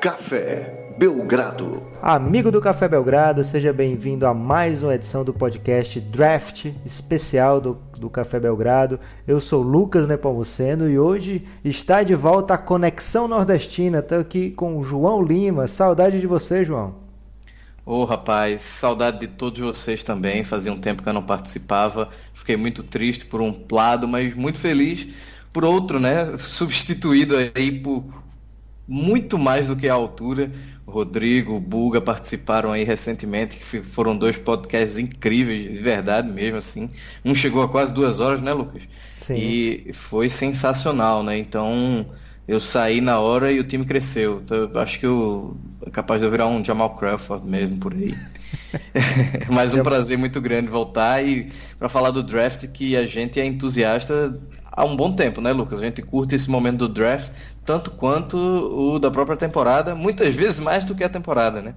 Café Belgrado. Amigo do Café Belgrado, seja bem-vindo a mais uma edição do podcast Draft especial do, do Café Belgrado. Eu sou Lucas Nepomuceno e hoje está de volta a Conexão Nordestina. Estou aqui com o João Lima. Saudade de você, João. Ô oh, rapaz, saudade de todos vocês também. Fazia um tempo que eu não participava. Fiquei muito triste por um lado, mas muito feliz por outro, né? Substituído aí por muito mais do que a altura. O Rodrigo, o Buga participaram aí recentemente, que foram dois podcasts incríveis, de verdade mesmo, assim. Um chegou a quase duas horas, né, Lucas? Sim. E foi sensacional, né? Então, eu saí na hora e o time cresceu. Então, acho que eu é capaz de eu virar um Jamal Crawford mesmo por aí. Mas um prazer muito grande voltar e para falar do draft que a gente é entusiasta há um bom tempo, né, Lucas? A gente curte esse momento do draft tanto quanto o da própria temporada, muitas vezes mais do que a temporada, né?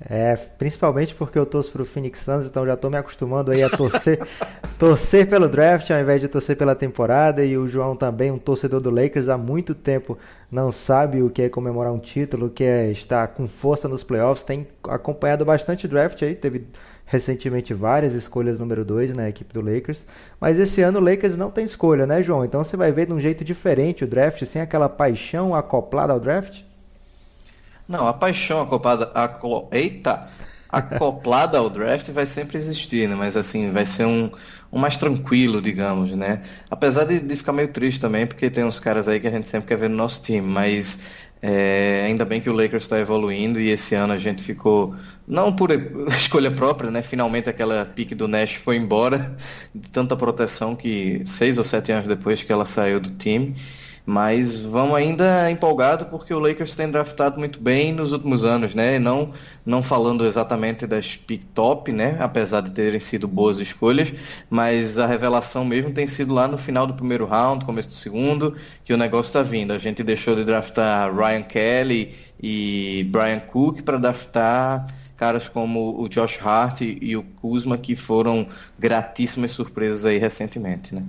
É, principalmente porque eu torço pro Phoenix Suns, então já estou me acostumando aí a torcer, torcer pelo draft ao invés de torcer pela temporada. E o João também, um torcedor do Lakers há muito tempo, não sabe o que é comemorar um título, o que é estar com força nos playoffs. Tem acompanhado bastante draft aí, teve recentemente várias escolhas número 2 na equipe do Lakers. Mas esse ano o Lakers não tem escolha, né, João? Então você vai ver de um jeito diferente o draft, sem aquela paixão acoplada ao draft? Não, a paixão acoplada, aco, eita, acoplada ao draft vai sempre existir, né? Mas assim, vai ser um, um mais tranquilo, digamos, né? Apesar de, de ficar meio triste também, porque tem uns caras aí que a gente sempre quer ver no nosso time, mas é, ainda bem que o Lakers está evoluindo e esse ano a gente ficou, não por escolha própria, né? Finalmente aquela pique do Nash foi embora de tanta proteção que seis ou sete anos depois que ela saiu do time. Mas vamos ainda empolgado porque o Lakers tem draftado muito bem nos últimos anos, né? Não, não falando exatamente das pick top, né? Apesar de terem sido boas escolhas, mas a revelação mesmo tem sido lá no final do primeiro round, começo do segundo, que o negócio está vindo. A gente deixou de draftar Ryan Kelly e Brian Cook para draftar caras como o Josh Hart e o Kuzma que foram gratíssimas surpresas aí recentemente, né?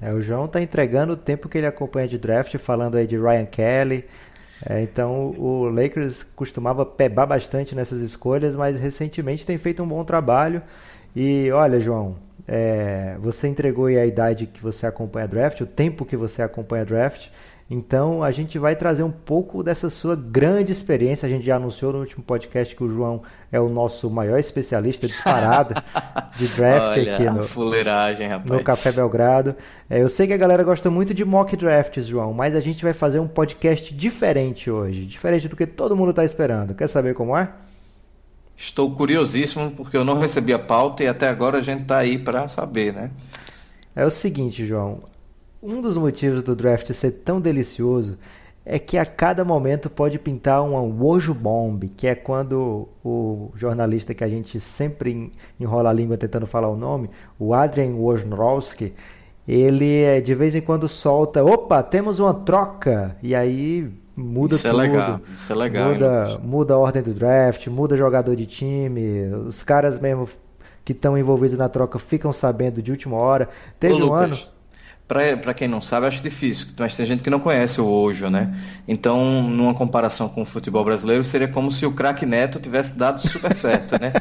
É, o João está entregando o tempo que ele acompanha de draft, falando aí de Ryan Kelly. É, então o Lakers costumava pebar bastante nessas escolhas, mas recentemente tem feito um bom trabalho. E olha, João, é, você entregou aí a idade que você acompanha draft, o tempo que você acompanha draft. Então a gente vai trazer um pouco dessa sua grande experiência. A gente já anunciou no último podcast que o João é o nosso maior especialista disparado de draft Olha, aqui no, no Café Belgrado. É, eu sei que a galera gosta muito de mock drafts, João, mas a gente vai fazer um podcast diferente hoje, diferente do que todo mundo está esperando. Quer saber como é? Estou curiosíssimo porque eu não recebi a pauta e até agora a gente está aí para saber, né? É o seguinte, João. Um dos motivos do draft ser tão delicioso é que a cada momento pode pintar uma Wojo Bomb, que é quando o jornalista que a gente sempre enrola a língua tentando falar o nome, o Adrian Wojnarowski, ele é, de vez em quando solta, opa, temos uma troca, e aí muda isso tudo. É legal, isso é legal. Muda, muda a ordem do draft, muda jogador de time, os caras mesmo que estão envolvidos na troca ficam sabendo de última hora. Teve Ô, um ano para quem não sabe, acho difícil, mas tem gente que não conhece o Ojo, né? Então, numa comparação com o futebol brasileiro, seria como se o craque Neto tivesse dado super certo, né?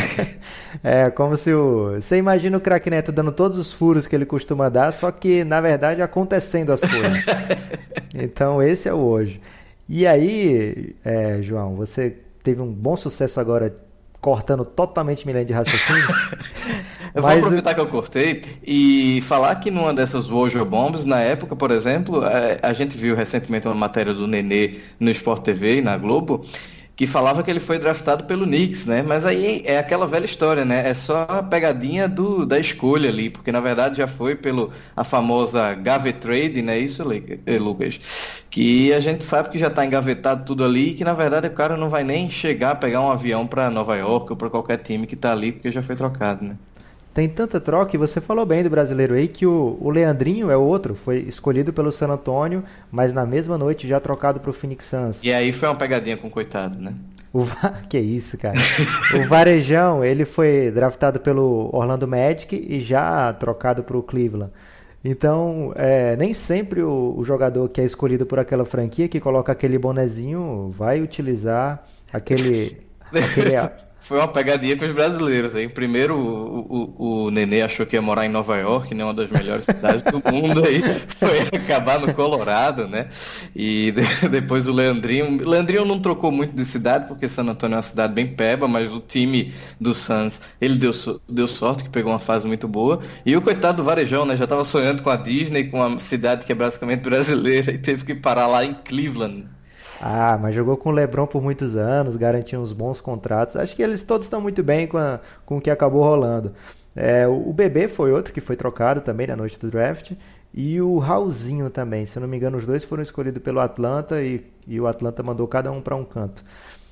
é, como se o. Você imagina o craque Neto dando todos os furos que ele costuma dar, só que, na verdade, acontecendo as coisas. então, esse é o Ojo. E aí, é, João, você teve um bom sucesso agora cortando totalmente linha de raciocínio. eu vou aproveitar que eu cortei e falar que numa dessas Wojo Bombs, na época, por exemplo, é, a gente viu recentemente uma matéria do Nenê no Sport TV e na Globo, que falava que ele foi draftado pelo Knicks, né? Mas aí é aquela velha história, né? É só a pegadinha do, da escolha ali, porque na verdade já foi pelo a famosa Gave Trade, né? Isso, eh, Lucas? Que a gente sabe que já está engavetado tudo ali e que na verdade o cara não vai nem chegar a pegar um avião para Nova York ou para qualquer time que está ali, porque já foi trocado, né? Tem tanta troca, e você falou bem do brasileiro aí, que o, o Leandrinho é outro, foi escolhido pelo San Antonio, mas na mesma noite já trocado para o Phoenix Suns. E aí foi uma pegadinha com o coitado, né? O Que isso, cara. o Varejão, ele foi draftado pelo Orlando Magic e já trocado para o Cleveland. Então, é, nem sempre o, o, jogador que é escolhido por aquela franquia, que coloca aquele bonezinho, vai utilizar aquele. aquele Foi uma pegadinha com os brasileiros. Aí. Primeiro, o, o, o Nenê achou que ia morar em Nova York, né, uma das melhores cidades do mundo. Aí foi acabar no Colorado, né? E de, depois o Leandrinho. Leandrinho não trocou muito de cidade, porque San Antonio é uma cidade bem peba, mas o time do Suns, ele deu, deu sorte, que pegou uma fase muito boa. E o coitado do Varejão, né? Já estava sonhando com a Disney, com uma cidade que é basicamente brasileira, e teve que parar lá em Cleveland ah, mas jogou com o LeBron por muitos anos, garantiu uns bons contratos. Acho que eles todos estão muito bem com, a, com o que acabou rolando. É, o, o Bebê foi outro que foi trocado também na noite do draft. E o Raulzinho também. Se eu não me engano, os dois foram escolhidos pelo Atlanta e, e o Atlanta mandou cada um para um canto.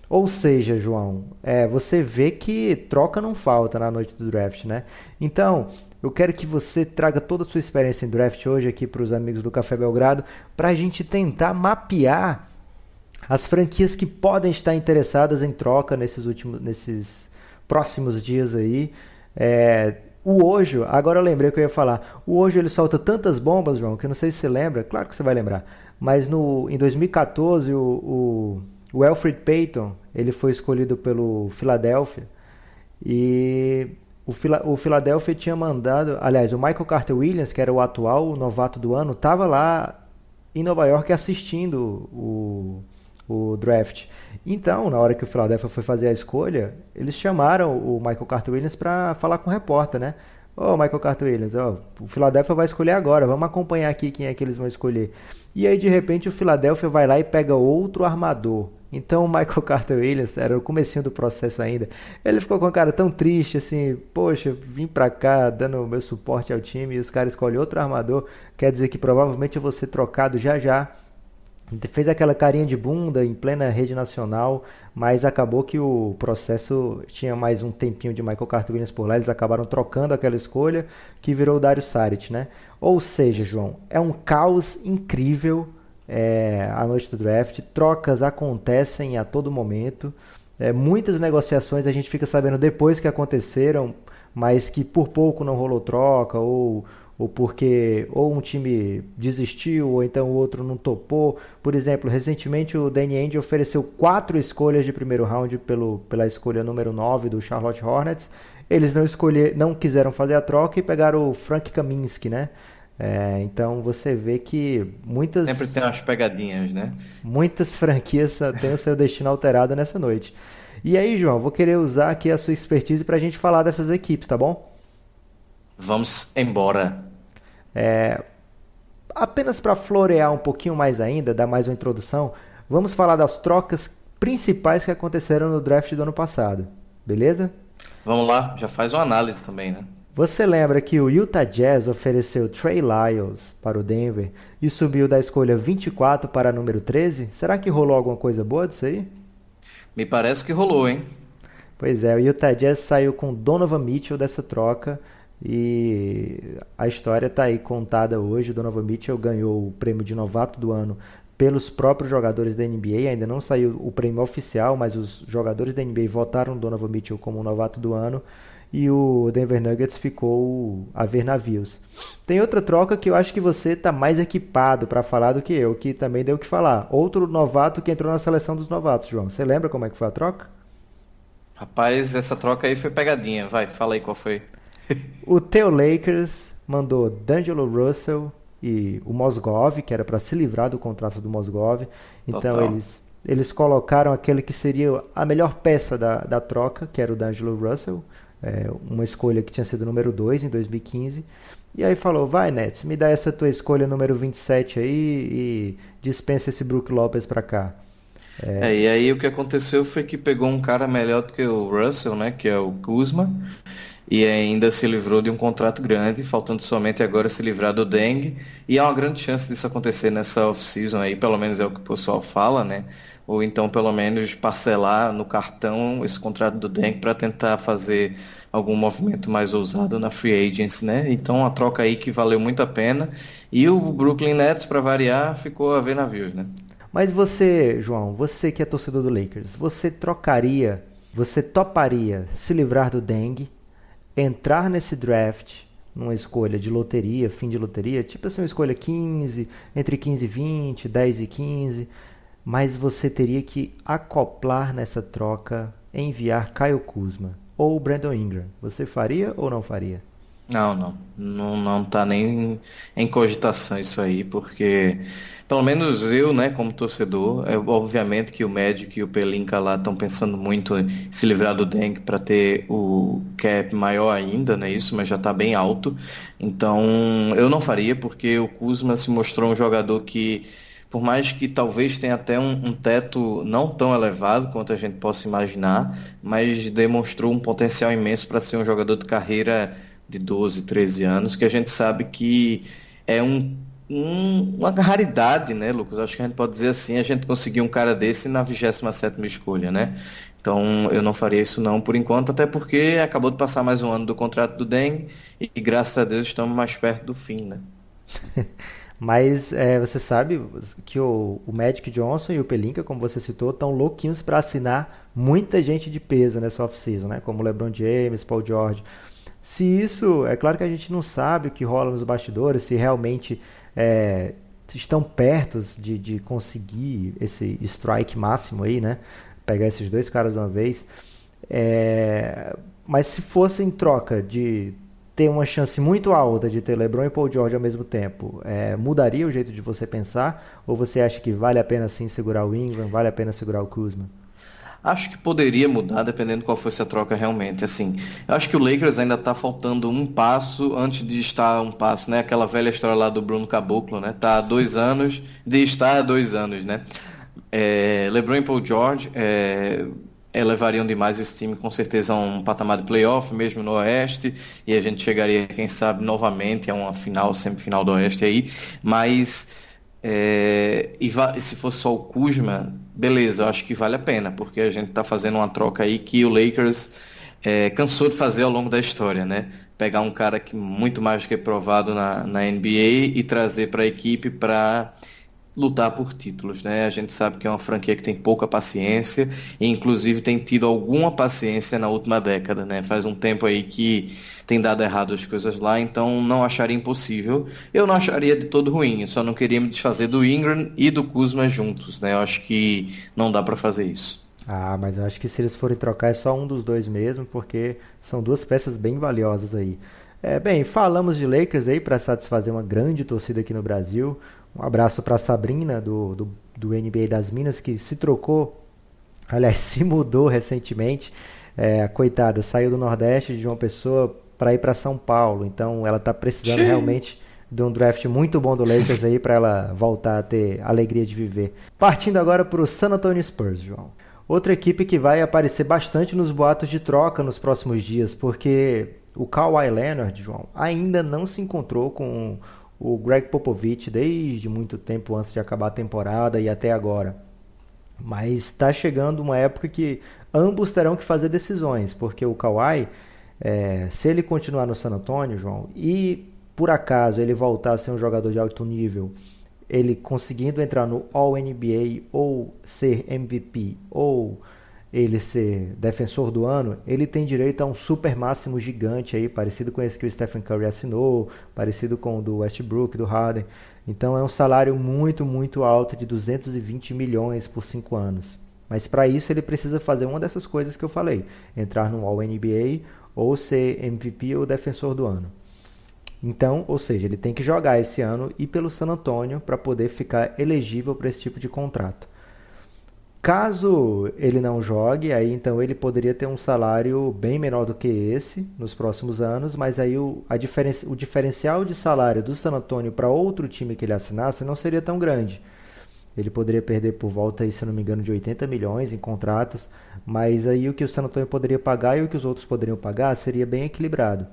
Ou seja, João, é, você vê que troca não falta na noite do draft, né? Então, eu quero que você traga toda a sua experiência em draft hoje aqui para os amigos do Café Belgrado, para a gente tentar mapear as franquias que podem estar interessadas em troca nesses últimos, nesses próximos dias aí. É, o Ojo, agora eu lembrei que eu ia falar. O Ojo ele solta tantas bombas, João, que eu não sei se você lembra. Claro que você vai lembrar. Mas no, em 2014, o, o, o Alfred Payton ele foi escolhido pelo Philadelphia. E o, o Philadelphia tinha mandado. Aliás, o Michael Carter Williams, que era o atual novato do ano, estava lá em Nova York assistindo o o draft. Então, na hora que o Philadelphia foi fazer a escolha, eles chamaram o Michael Carter Williams para falar com o repórter, né? Ô, oh, Michael Carter Williams, oh, o Philadelphia vai escolher agora, vamos acompanhar aqui quem é que eles vão escolher. E aí, de repente, o Philadelphia vai lá e pega outro armador. Então, o Michael Carter Williams, era o comecinho do processo ainda, ele ficou com a cara tão triste, assim, poxa, vim pra cá dando meu suporte ao time e os caras escolhem outro armador, quer dizer que provavelmente eu vou ser trocado já já fez aquela carinha de bunda em plena rede nacional, mas acabou que o processo tinha mais um tempinho de Michael Carter Williams por lá, eles acabaram trocando aquela escolha que virou o Dario Saric, né? Ou seja, João, é um caos incrível é, a noite do draft, trocas acontecem a todo momento, é, muitas negociações a gente fica sabendo depois que aconteceram, mas que por pouco não rolou troca ou ou porque ou um time desistiu ou então o outro não topou. Por exemplo, recentemente o Danny Ainge ofereceu quatro escolhas de primeiro round pelo, pela escolha número 9 do Charlotte Hornets. Eles não escolher, não quiseram fazer a troca e pegaram o Frank Kaminsky, né? É, então você vê que muitas sempre tem umas pegadinhas, né? Muitas franquias têm o seu destino alterado nessa noite. E aí, João, vou querer usar aqui a sua expertise para a gente falar dessas equipes, tá bom? Vamos embora. É, apenas para florear um pouquinho mais ainda, dar mais uma introdução, vamos falar das trocas principais que aconteceram no draft do ano passado, beleza? Vamos lá, já faz uma análise também, né? Você lembra que o Utah Jazz ofereceu Trey Lyles para o Denver e subiu da escolha 24 para a número 13? Será que rolou alguma coisa boa disso aí? Me parece que rolou, hein? Pois é, o Utah Jazz saiu com Donovan Mitchell dessa troca e a história está aí contada hoje. O Donovan Mitchell ganhou o prêmio de novato do ano pelos próprios jogadores da NBA. Ainda não saiu o prêmio oficial, mas os jogadores da NBA votaram o Donovan Mitchell como novato do ano. E o Denver Nuggets ficou a ver navios. Tem outra troca que eu acho que você está mais equipado para falar do que eu, que também deu o que falar. Outro novato que entrou na seleção dos novatos, João. Você lembra como é que foi a troca? Rapaz, essa troca aí foi pegadinha. Vai, fala aí qual foi. O Theo Lakers mandou D'Angelo Russell e o Mosgov, que era para se livrar do contrato do Mosgov. Então eles eles colocaram aquele que seria a melhor peça da, da troca, que era o D'Angelo Russell, é, uma escolha que tinha sido número 2 em 2015. E aí falou, vai Nets, me dá essa tua escolha número 27 aí e dispensa esse Brook Lopez para cá. É... é... e aí o que aconteceu foi que pegou um cara melhor do que o Russell, né, que é o Kuzma, e ainda se livrou de um contrato grande, faltando somente agora se livrar do dengue. E há uma grande chance disso acontecer nessa off-season aí, pelo menos é o que o pessoal fala, né? Ou então pelo menos parcelar no cartão esse contrato do dengue para tentar fazer algum movimento mais ousado na free agency, né? Então uma troca aí que valeu muito a pena. E o Brooklyn Nets, para variar, ficou a ver navios, né? Mas você, João, você que é torcedor do Lakers, você trocaria, você toparia se livrar do dengue entrar nesse draft, numa escolha de loteria, fim de loteria, tipo assim, uma escolha 15, entre 15 e 20, 10 e 15, mas você teria que acoplar nessa troca, enviar Caio Kuzma ou Brandon Ingram. Você faria ou não faria? Não, não. Não, não tá nem em cogitação isso aí, porque pelo menos eu, né, como torcedor, é obviamente que o Magic e o Pelinka lá estão pensando muito em se livrar do Deng para ter o cap maior ainda, né, isso, mas já está bem alto. Então, eu não faria porque o Kuzma se mostrou um jogador que por mais que talvez tenha até um, um, teto não tão elevado quanto a gente possa imaginar, mas demonstrou um potencial imenso para ser um jogador de carreira de 12, 13 anos, que a gente sabe que é um, um, uma raridade, né, Lucas? Acho que a gente pode dizer assim, a gente conseguir um cara desse na 27 escolha, né? Então eu não faria isso não por enquanto, até porque acabou de passar mais um ano do contrato do Deng e, e graças a Deus estamos mais perto do fim, né? Mas é, você sabe que o, o Magic Johnson e o Pelinka, como você citou, estão louquinhos para assinar muita gente de peso nessa off-season, né? Como LeBron James, Paul George. Se isso, é claro que a gente não sabe o que rola nos bastidores, se realmente é, estão perto de, de conseguir esse strike máximo aí, né? Pegar esses dois caras de uma vez. É, mas se fosse em troca de ter uma chance muito alta de ter LeBron e Paul George ao mesmo tempo, é, mudaria o jeito de você pensar? Ou você acha que vale a pena sim segurar o Ingram, vale a pena segurar o Kuzma? Acho que poderia mudar dependendo qual fosse a troca realmente. Assim, eu acho que o Lakers ainda está faltando um passo antes de estar um passo, né? Aquela velha história lá do Bruno Caboclo, né? Tá há dois anos de estar há dois anos, né? É, LeBron e Paul George é, elevariam demais esse time com certeza a um patamar de playoff, mesmo no Oeste, e a gente chegaria, quem sabe, novamente a uma final, semifinal do Oeste aí, mas é, e se fosse só o Kuzma, beleza, eu acho que vale a pena, porque a gente está fazendo uma troca aí que o Lakers é, cansou de fazer ao longo da história, né? Pegar um cara que muito mais do que provado na, na NBA e trazer para a equipe para lutar por títulos, né? A gente sabe que é uma franquia que tem pouca paciência e inclusive tem tido alguma paciência na última década, né? Faz um tempo aí que tem dado errado as coisas lá, então não acharia impossível. Eu não acharia de todo ruim, eu só não queria me desfazer do Ingram e do Kuzma juntos, né? Eu acho que não dá para fazer isso. Ah, mas eu acho que se eles forem trocar é só um dos dois mesmo, porque são duas peças bem valiosas aí. É, bem, falamos de Lakers aí para satisfazer uma grande torcida aqui no Brasil. Um abraço para Sabrina, do, do, do, NBA das Minas, que se trocou, aliás, se mudou recentemente. É, coitada saiu do Nordeste de João Pessoa para ir para São Paulo. Então ela está precisando Sim. realmente de um draft muito bom do Lakers aí para ela voltar a ter alegria de viver. Partindo agora para o San Antonio Spurs, João. Outra equipe que vai aparecer bastante nos boatos de troca nos próximos dias, porque o Kawhi Leonard, João, ainda não se encontrou com o Greg Popovich desde muito tempo antes de acabar a temporada e até agora. Mas está chegando uma época que ambos terão que fazer decisões, porque o Kawhi, é, se ele continuar no San Antonio, João, e por acaso ele voltar a ser um jogador de alto nível, ele conseguindo entrar no All NBA ou ser MVP ou ele ser defensor do ano, ele tem direito a um super máximo gigante aí, parecido com esse que o Stephen Curry assinou, parecido com o do Westbrook, do Harden. Então é um salário muito, muito alto de 220 milhões por 5 anos. Mas para isso ele precisa fazer uma dessas coisas que eu falei: entrar no All NBA ou ser MVP ou defensor do ano. Então, ou seja, ele tem que jogar esse ano e pelo San Antonio para poder ficar elegível para esse tipo de contrato. Caso ele não jogue, aí então ele poderia ter um salário bem menor do que esse nos próximos anos, mas aí o, a diferen, o diferencial de salário do San Antonio para outro time que ele assinasse não seria tão grande. Ele poderia perder por volta, aí, se não me engano, de 80 milhões em contratos, mas aí o que o San Antonio poderia pagar e o que os outros poderiam pagar seria bem equilibrado.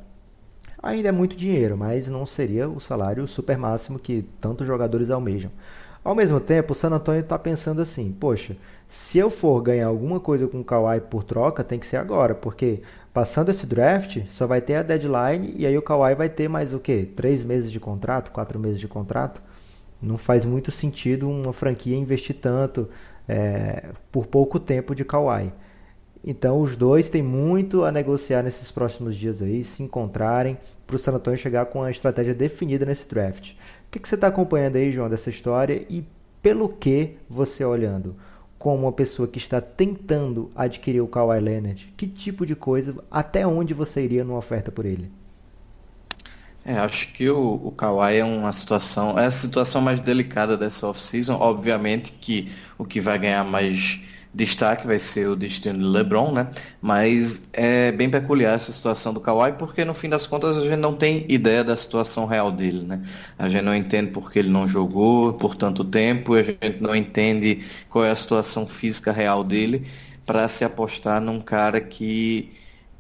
Ainda é muito dinheiro, mas não seria o salário super máximo que tantos jogadores almejam. Ao mesmo tempo, o San Antonio está pensando assim: poxa, se eu for ganhar alguma coisa com o Kawhi por troca, tem que ser agora, porque passando esse draft, só vai ter a deadline e aí o Kawhi vai ter mais o quê? Três meses de contrato, quatro meses de contrato? Não faz muito sentido uma franquia investir tanto é, por pouco tempo de Kawhi. Então os dois têm muito a negociar nesses próximos dias aí, se encontrarem, para o San Antonio chegar com uma estratégia definida nesse draft. O que, que você está acompanhando aí, João, dessa história e pelo que você olhando? Como uma pessoa que está tentando adquirir o Kawhi Leonard, que tipo de coisa, até onde você iria numa oferta por ele? É, acho que o, o Kawhi é uma situação, é a situação mais delicada dessa off-season. Obviamente que o que vai ganhar mais destaque vai ser o destino de LeBron, né? Mas é bem peculiar essa situação do Kawhi, porque no fim das contas a gente não tem ideia da situação real dele, né? A gente não entende porque ele não jogou por tanto tempo, a gente não entende qual é a situação física real dele para se apostar num cara que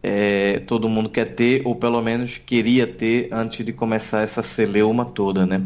é, todo mundo quer ter, ou pelo menos queria ter antes de começar essa celeuma toda, né?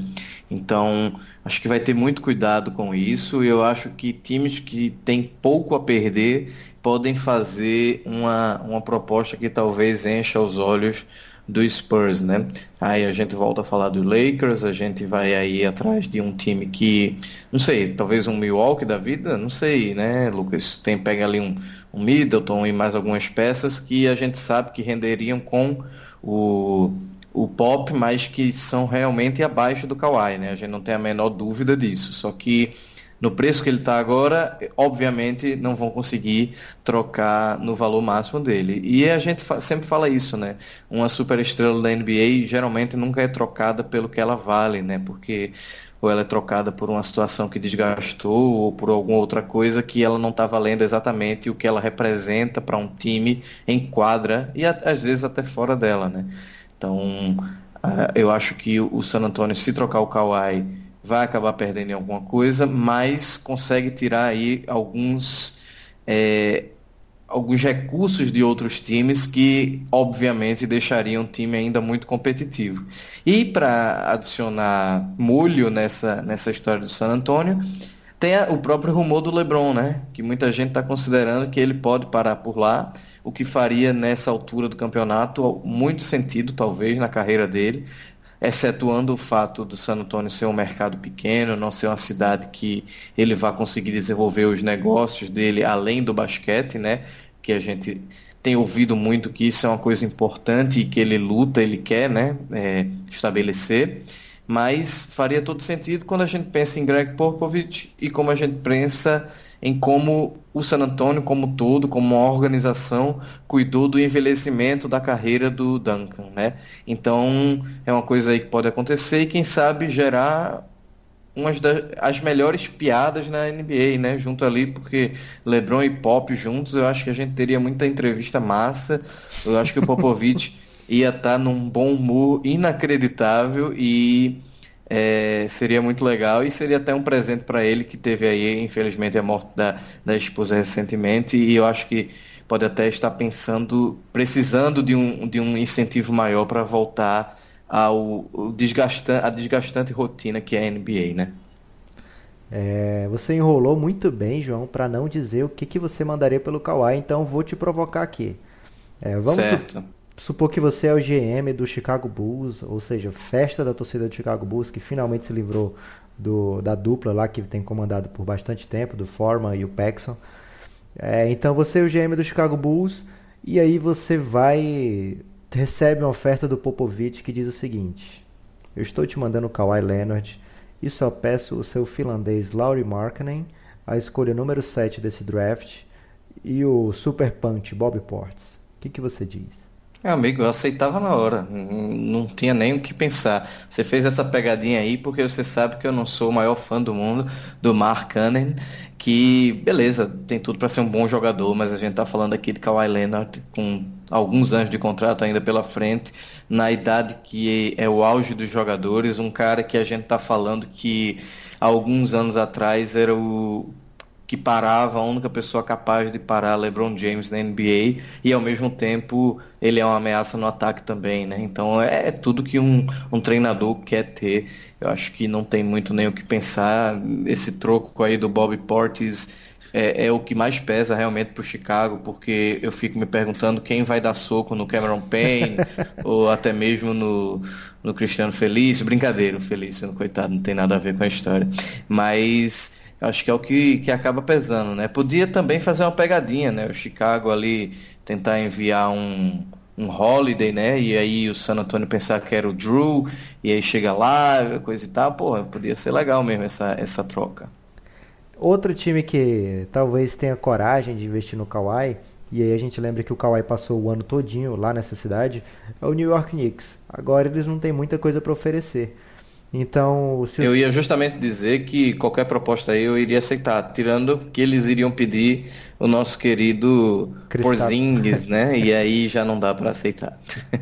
Então, acho que vai ter muito cuidado com isso. Eu acho que times que têm pouco a perder podem fazer uma, uma proposta que talvez encha os olhos do Spurs, né? Aí a gente volta a falar do Lakers, a gente vai aí atrás de um time que, não sei, talvez um Milwaukee da vida, não sei, né, Lucas? Tem pega ali um, um Middleton e mais algumas peças que a gente sabe que renderiam com o, o Pop, mas que são realmente abaixo do Kawhi, né? A gente não tem a menor dúvida disso. Só que no preço que ele está agora, obviamente não vão conseguir trocar no valor máximo dele. E a gente sempre fala isso, né? Uma superestrela da NBA geralmente nunca é trocada pelo que ela vale, né? Porque ou ela é trocada por uma situação que desgastou ou por alguma outra coisa que ela não está valendo exatamente o que ela representa para um time em quadra e às vezes até fora dela, né? Então, eu acho que o San Antonio, se trocar o Kawhi, vai acabar perdendo em alguma coisa, mas consegue tirar aí alguns, é, alguns recursos de outros times que, obviamente, deixariam o time ainda muito competitivo. E para adicionar molho nessa, nessa história do San Antonio, tem o próprio rumor do LeBron, né? Que muita gente está considerando que ele pode parar por lá o que faria nessa altura do campeonato muito sentido, talvez, na carreira dele, excetuando o fato do San Antonio ser um mercado pequeno, não ser uma cidade que ele vá conseguir desenvolver os negócios dele além do basquete, né? Que a gente tem ouvido muito que isso é uma coisa importante e que ele luta, ele quer, né? É, estabelecer. Mas faria todo sentido quando a gente pensa em Greg Popovich e como a gente pensa em como o San Antonio como todo, como uma organização, cuidou do envelhecimento da carreira do Duncan, né? Então, é uma coisa aí que pode acontecer e quem sabe gerar umas das melhores piadas na NBA, né? Junto ali, porque LeBron e Pop juntos, eu acho que a gente teria muita entrevista massa. Eu acho que o Popovich ia estar tá num bom humor inacreditável e é, seria muito legal e seria até um presente para ele que teve aí, infelizmente, a morte da, da esposa recentemente e eu acho que pode até estar pensando, precisando de um, de um incentivo maior para voltar ao, ao desgastante, a desgastante rotina que é a NBA, né? É, você enrolou muito bem, João, para não dizer o que, que você mandaria pelo Kawhi, então vou te provocar aqui. É, vamos, certo supor que você é o GM do Chicago Bulls, ou seja, festa da torcida do Chicago Bulls, que finalmente se livrou do, da dupla lá que tem comandado por bastante tempo, do Foreman e o Paxson. É, então você é o GM do Chicago Bulls e aí você vai recebe uma oferta do Popovich que diz o seguinte: Eu estou te mandando o Kawhi Leonard e só peço o seu finlandês Lauri Markkanen, a escolha número 7 desse draft e o Super Punch Bob Ports. O que, que você diz? Amigo, eu aceitava na hora, não tinha nem o que pensar. Você fez essa pegadinha aí porque você sabe que eu não sou o maior fã do mundo do Mark Cannon, que beleza, tem tudo para ser um bom jogador, mas a gente tá falando aqui de Kawhi Leonard com alguns anos de contrato ainda pela frente, na idade que é o auge dos jogadores, um cara que a gente tá falando que alguns anos atrás era o que parava, a única pessoa capaz de parar LeBron James na NBA e ao mesmo tempo ele é uma ameaça no ataque também, né? Então é, é tudo que um, um treinador quer ter. Eu acho que não tem muito nem o que pensar. Esse troco aí do Bob Portis é, é o que mais pesa realmente para o Chicago, porque eu fico me perguntando quem vai dar soco no Cameron Payne ou até mesmo no, no Cristiano Felício. Brincadeira, o Felício, coitado, não tem nada a ver com a história. Mas acho que é o que, que acaba pesando, né? Podia também fazer uma pegadinha, né? O Chicago ali tentar enviar um, um holiday, né? E aí o San Antonio pensar que era o Drew, e aí chega lá, coisa e tal. Porra, podia ser legal mesmo essa, essa troca. Outro time que talvez tenha coragem de investir no Kawhi, e aí a gente lembra que o Kawhi passou o ano todinho lá nessa cidade, é o New York Knicks. Agora eles não têm muita coisa para oferecer. Então, se eu ia justamente dizer que qualquer proposta aí eu iria aceitar, tirando que eles iriam pedir o nosso querido Porzingis, né? E aí já não dá para aceitar.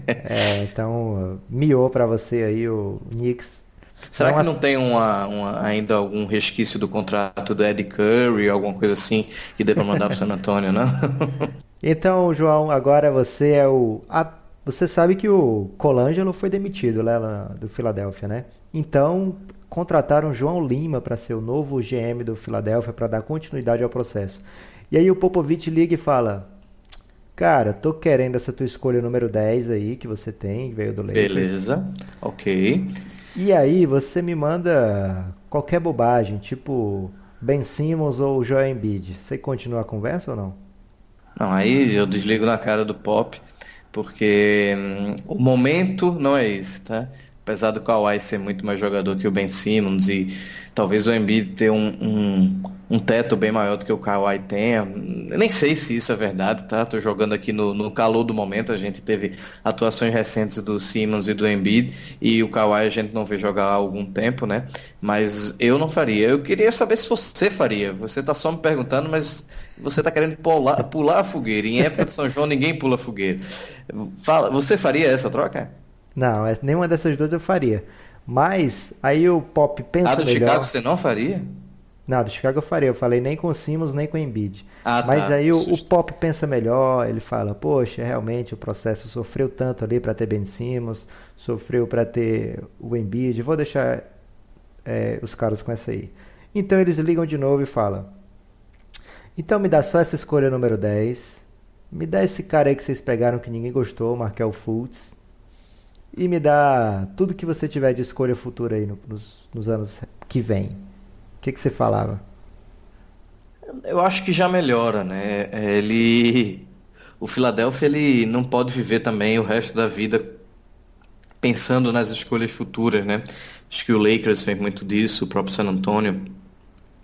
é, então miou para você aí o Knicks. Será então, que não tem uma, uma, ainda algum resquício do contrato do Ed Curry, alguma coisa assim que dê para mandar para San Antonio, não? então, João, agora você é o você sabe que o Colangelo foi demitido lá do Filadélfia, né? Então, contrataram João Lima para ser o novo GM do Filadélfia para dar continuidade ao processo. E aí o Popovich liga e fala: Cara, tô querendo essa tua escolha número 10 aí que você tem, que veio do Lakers. Beleza, ok. E aí você me manda qualquer bobagem, tipo Ben Simmons ou Joel Embiid. Você continua a conversa ou não? Não, aí eu desligo na cara do Pop porque hum, o momento não é esse, tá? Apesar do Kawhi ser muito mais jogador que o Ben Simmons e talvez o Embiid ter um, um, um teto bem maior do que o Kawhi tenha. Nem sei se isso é verdade, tá? Tô jogando aqui no, no calor do momento. A gente teve atuações recentes do Simmons e do Embiid e o Kawhi a gente não vê jogar há algum tempo, né? Mas eu não faria. Eu queria saber se você faria. Você tá só me perguntando, mas você está querendo pular, pular a fogueira. Em época de São João, ninguém pula fogueira. Fala, você faria essa troca? Não, nenhuma dessas duas eu faria. Mas aí o Pop pensa. A do melhor. Chicago você não faria? Não, do Chicago eu faria. Eu falei nem com o Simmons, nem com o Embiid. Ah, Mas tá. aí o, o, Pop pensa melhor. Ele fala, poxa, realmente o processo sofreu tanto ali para ter Ben Simmons, sofreu para ter o Embiid. Vou deixar é, os caras com essa aí. Então eles ligam de novo e falam, então me dá só essa escolha número 10. Me dá esse cara aí que vocês pegaram que ninguém gostou, Markel Fultz. E me dá tudo que você tiver de escolha futura aí no, nos, nos, anos que vem. Que, que você falava? Eu acho que já melhora, né? Ele. O Philadelphia ele não pode viver também o resto da vida pensando nas escolhas futuras, né? Acho que o Lakers fez muito disso, o próprio San Antonio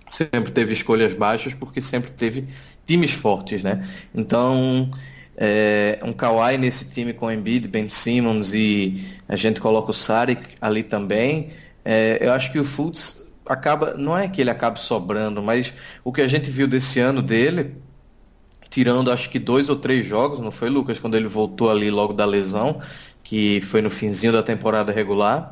sempre teve escolhas baixas porque sempre teve times fortes, né? Então, é, um Kawhi nesse time com Embiid, Ben Simmons e a gente coloca o Saric ali também, é, eu acho que o Fultz acaba, não é que ele acabe sobrando, mas o que a gente viu desse ano dele, tirando acho que dois ou três jogos, não foi Lucas, quando ele voltou ali logo da lesão, que foi no finzinho da temporada regular,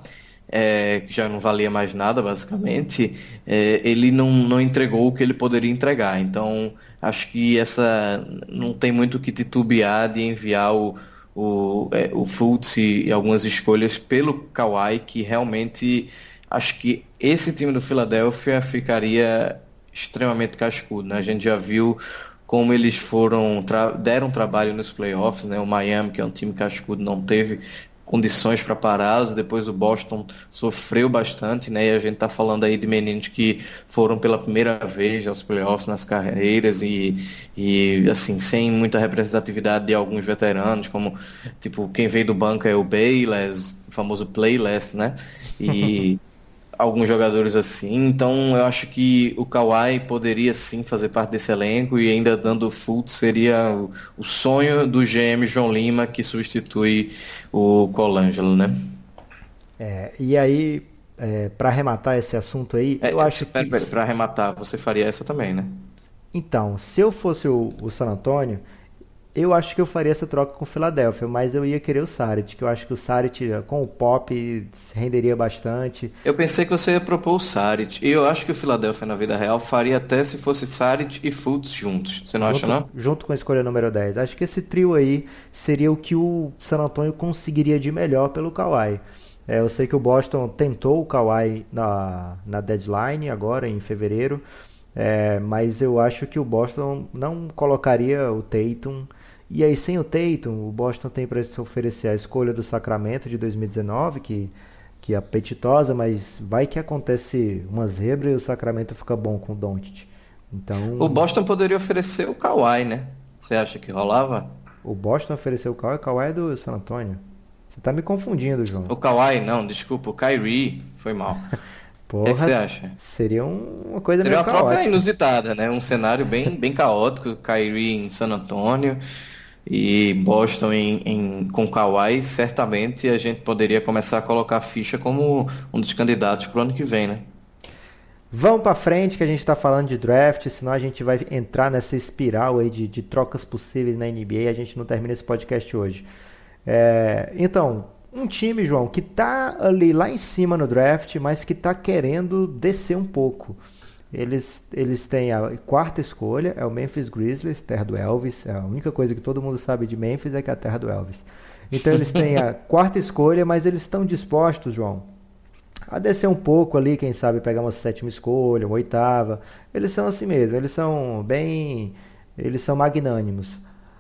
é, que já não valia mais nada, basicamente, é, ele não, não entregou o que ele poderia entregar. Então, acho que essa não tem muito que titubear de enviar o, o, é, o Fultz e, e algumas escolhas pelo Kawhi, que realmente acho que esse time do Philadelphia ficaria extremamente cascudo. Né? A gente já viu como eles foram deram trabalho nos playoffs, né? O Miami, que é um time cascudo, não teve condições para pará-los. Depois o Boston sofreu bastante, né? E a gente está falando aí de meninos que foram pela primeira vez aos playoffs nas carreiras e, e assim, sem muita representatividade de alguns veteranos, como tipo, quem veio do banco é o Bayless, o famoso Playless, né? E alguns jogadores assim. Então eu acho que o Kawhi poderia sim fazer parte desse elenco e ainda dando full seria o, sonho do GM João Lima que substitui o Colangelo, né? É, e aí, é, para arrematar esse assunto aí, é, eu acho que. Para arrematar, você faria essa também, né? Então, se eu fosse o, o San Antônio, eu acho que eu faria essa troca com o Philadelphia, mas eu ia querer o Saric, que eu acho que o Saric com o Pop renderia bastante. Eu pensei que você ia propor o Saric, e eu acho que o Philadelphia na vida real faria até se fosse Saric e Fultz juntos. Você não junto, acha não? Junto com a escolha número 10. Acho que esse trio aí seria o que o San Antonio conseguiria de melhor pelo Kawhi. É, eu sei que o Boston tentou o Kawhi na, na deadline agora em fevereiro, é, mas eu acho que o Boston não colocaria o Tatum e aí, sem o Tatum, o Boston tem para se oferecer a escolha do Sacramento de 2019, que que é apetitosa, mas vai que acontece uma zebra e o Sacramento fica bom com o Doncic. Então, O Boston poderia oferecer o Kawhi, né? Você acha que rolava? o Boston ofereceu o Kawhi, o Kawhi é do San Antonio. Você tá me confundindo, João. O Kawhi, não, desculpa, o Kyrie. Foi mal. O Porra, que, é que você acha? seria um- uma coisa Seria meio uma troca caótica. inusitada, né? Um cenário bem, bem caótico. Kyrie em San Antonio e Boston em, em- com Kawhi. Certamente a gente poderia começar a colocar a ficha como um dos candidatos pro ano que vem, né? Vamos pra frente que a gente tá falando de draft, senão a gente vai entrar nessa espiral aí de, de trocas possíveis na NBA e a gente não termina esse podcast hoje. É, então, um time, João, que tá ali lá em cima no draft, mas que tá querendo descer um pouco. Eles, eles têm a quarta escolha, é o Memphis Grizzlies, terra do Elvis. É a única coisa que todo mundo sabe de Memphis é que é a terra do Elvis. Então eles têm a quarta escolha, mas eles estão dispostos, João, a descer um pouco ali, quem sabe pegar uma sétima escolha, uma oitava. Eles são assim mesmo, eles são bem, eles são magnânimos.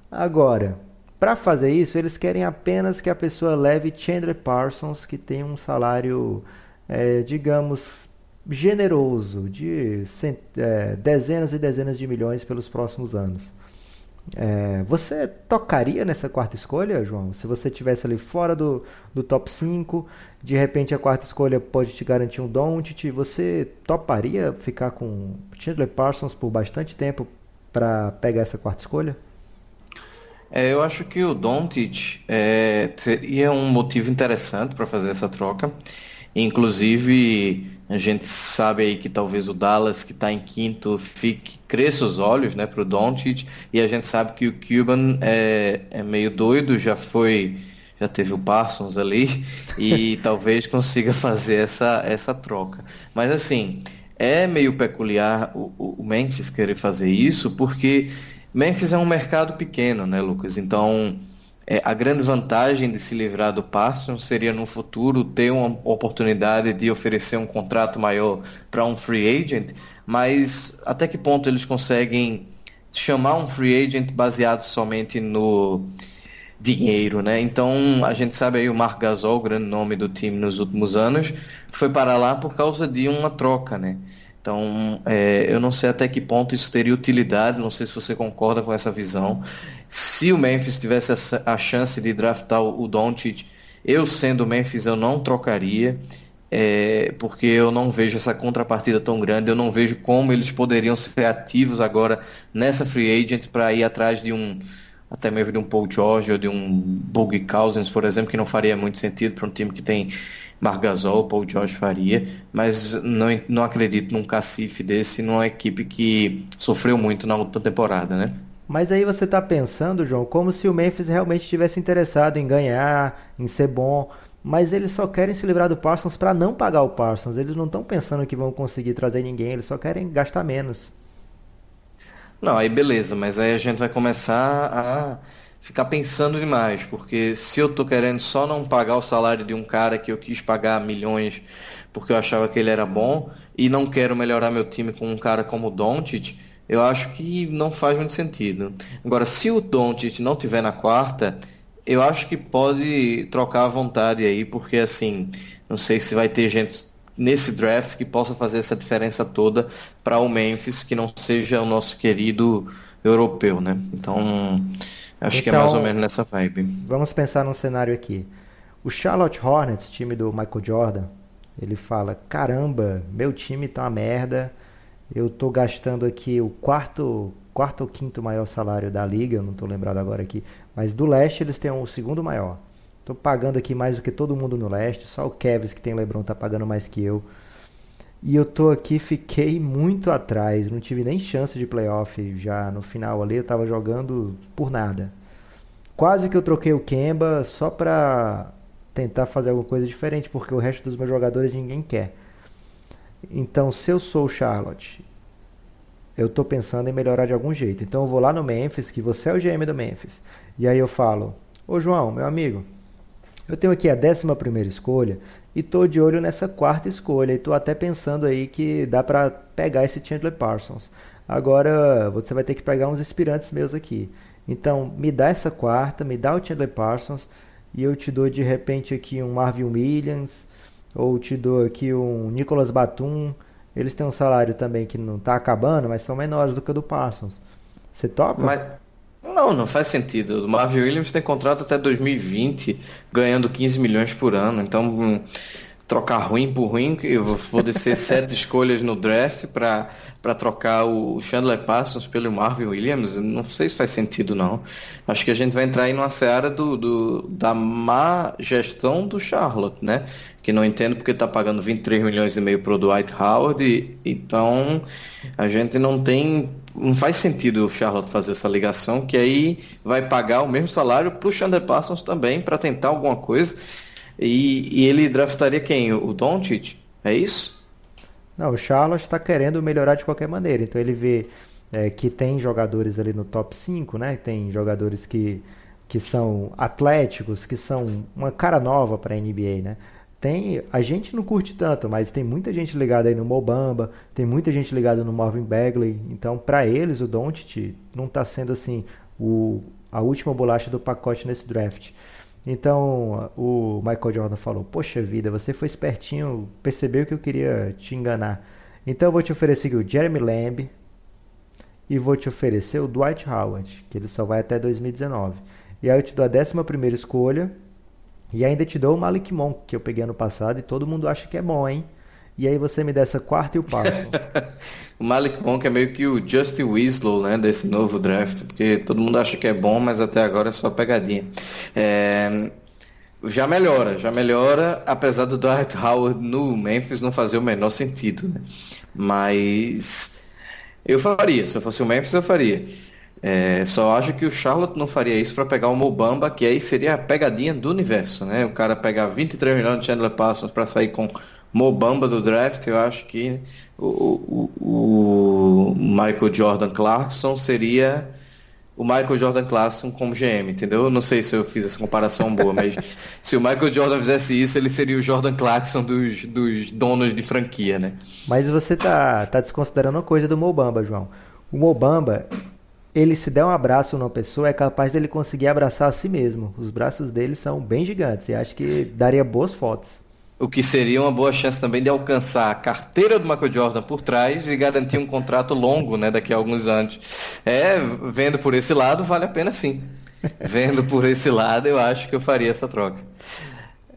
Agora, para fazer isso, eles querem apenas que a pessoa leve Chandler Parsons, que tem um salário, eh, digamos, generoso, de cent- eh, dezenas e dezenas de milhões pelos próximos anos. É, você tocaria nessa quarta escolha, João? Se você tivesse ali fora do, do top 5, de repente a quarta escolha pode te garantir um Doncic, você toparia ficar com Chandler Parsons por bastante tempo para pegar essa quarta escolha? É, eu acho que o Doncic é, seria um motivo interessante para fazer essa troca. Inclusive, a gente sabe aí que talvez o Dallas, que está em quinto, fique, cresça os olhos né, para o Doncic. E a gente sabe que o Cuban é, é meio doido, já foi, já teve o Parsons ali, e talvez consiga fazer essa, essa troca. Mas assim, é meio peculiar o, o Memphis querer fazer isso, porque Memphis é um mercado pequeno, né, Lucas? Então, é, a grande vantagem de se livrar do Parsons seria no futuro ter uma oportunidade de oferecer um contrato maior para um free agent, mas até que ponto eles conseguem chamar um free agent baseado somente no dinheiro, né? Então a gente sabe aí o Marc Gasol, o grande nome do time nos últimos anos, foi para lá por causa de uma troca, né? Então, é, eu não sei até que ponto isso teria utilidade, não sei se você concorda com essa visão. Se o Memphis tivesse essa- a chance de draftar o o Doncic, eu sendo o Memphis, eu não trocaria, é, porque eu não vejo essa contrapartida tão grande, eu não vejo como eles poderiam ser ativos agora nessa free agent para ir atrás de um, até mesmo de um Paul George ou de um Boogie Cousins, por exemplo, que não faria muito sentido para um time que tem Marc Gasol, Paul George faria, mas não, não acredito num cacife desse, numa equipe que sofreu muito na última temporada, né? Mas aí você está pensando, João, como se o Memphis realmente estivesse interessado em ganhar, em ser bom, mas eles só querem se livrar do Parsons para não pagar o Parsons. Eles não estão pensando que vão conseguir trazer ninguém, eles só querem gastar menos. Não, aí beleza, mas aí a gente vai começar a ficar pensando demais, porque se eu tô querendo só não pagar o salário de um cara que eu quis pagar milhões porque eu achava que ele era bom e não quero melhorar meu time com um cara como o Doncic, eu acho que não faz muito sentido. Agora, se o Doncic não tiver na quarta, eu acho que pode trocar à vontade aí, porque assim, não sei se vai ter gente nesse draft que possa fazer essa diferença toda para o Memphis, que não seja o nosso querido europeu, né? Então, acho que é mais ou Então- menos nessa vibe. Vamos pensar num cenário aqui. O Charlotte Hornets, time do Michael Jordan, ele fala: caramba, meu time tá uma merda. Eu tô gastando aqui o quarto, quarto ou quinto maior salário da liga, eu não tô lembrado agora aqui, mas do leste eles têm o segundo maior. Tô pagando aqui mais do que todo mundo no leste, só o Cavs que tem LeBron tá pagando mais que eu. E eu tô aqui, fiquei muito atrás, não tive nem chance de playoff já no final ali, eu tava jogando por nada. Quase que eu troquei o Kemba só pra tentar fazer alguma coisa diferente, porque o resto dos meus jogadores ninguém quer. Então, se eu sou o Charlotte, eu tô pensando em melhorar de algum jeito. Então, eu vou lá no Memphis, que você é o GM do Memphis, e aí eu falo: Ô João, meu amigo, eu tenho aqui a 11 primeira escolha e tô de olho nessa quarta escolha e tô até pensando aí que dá pra pegar esse Chandler Parsons. Agora você vai ter que pegar uns aspirantes meus aqui. Então me dá essa quarta, me dá o Chandler Parsons e eu te dou de repente aqui um Marvin Williams ou te dou aqui um Nicolas Batum. Eles têm um salário também que não está acabando, mas são menores do que o do Parsons. Você topa? Mas, não, não faz sentido. O Marvin Williams tem contrato até 2020, ganhando 15 milhões por ano. Então, hum, trocar ruim por ruim, eu vou descer sete escolhas no draft para para trocar o Chandler Parsons pelo Marvin Williams, não sei se faz sentido não. Acho que a gente vai entrar aí numa seara do, do, da má gestão do Charlotte, né? Que não entendo porque está pagando 23 milhões e meio pro Dwight Howard, e, então a gente não tem não faz sentido o Charlotte fazer essa ligação, que aí vai pagar o mesmo salário para o Chandler Parsons também, para tentar alguma coisa. E, e, ele draftaria quem? O Doncic? É isso? Não, o Charlotte está querendo melhorar de qualquer maneira. Então ele vê é, que tem jogadores ali no top 5, né? Tem jogadores que, que são atléticos, que são uma cara nova para a NBA, né? Tem, a gente não curte tanto, mas tem muita gente ligada aí no Mobamba, tem muita gente ligada no Marvin Bagley. Então, para eles, o Doncic não está sendo assim o, a última bolacha do pacote nesse draft. Então o Michael Jordan falou: Poxa vida, você foi espertinho, percebeu que eu queria te enganar. Então eu vou te oferecer o Jeremy Lamb e vou te oferecer o Dwight Howard, que ele só vai até 2019. E aí eu te dou a 11 escolha e ainda te dou o Malik Monk, que eu peguei ano passado e todo mundo acha que é bom, hein? E aí você me dá essa quarta e o Parsons. o Malik Monk é meio que o Justin Winslow, né, desse novo draft, porque todo mundo acha que é bom, mas até agora é só pegadinha. É... Já melhora, já melhora, apesar do Dwight Howard no Memphis não fazer o menor sentido, né? Mas eu faria, se eu fosse o Memphis eu faria. É, só acho que o Charlotte não faria isso para pegar o Mobamba, que aí seria a pegadinha do universo, né? O cara pegar 23 milhões de Chandler Parsons para sair com Mobamba do draft, eu acho que o, o, o Michael Jordan Clarkson seria o Michael Jordan Clarkson como GM, entendeu? Não sei se eu fiz essa comparação boa, mas se o Michael Jordan fizesse isso, ele seria o Jordan Clarkson dos, dos donos de franquia, né? Mas você tá, tá desconsiderando uma coisa do Mobamba, João. O Mobamba, ele se der um abraço numa pessoa, é capaz dele conseguir abraçar a si mesmo. Os braços dele são bem gigantes e acho que daria boas fotos. O que seria uma boa chance também de alcançar a carteira do Michael Jordan por trás e garantir um contrato longo, né, daqui a alguns anos. É, vendo por esse lado, vale a pena sim. Vendo por esse lado, eu acho que eu faria essa troca.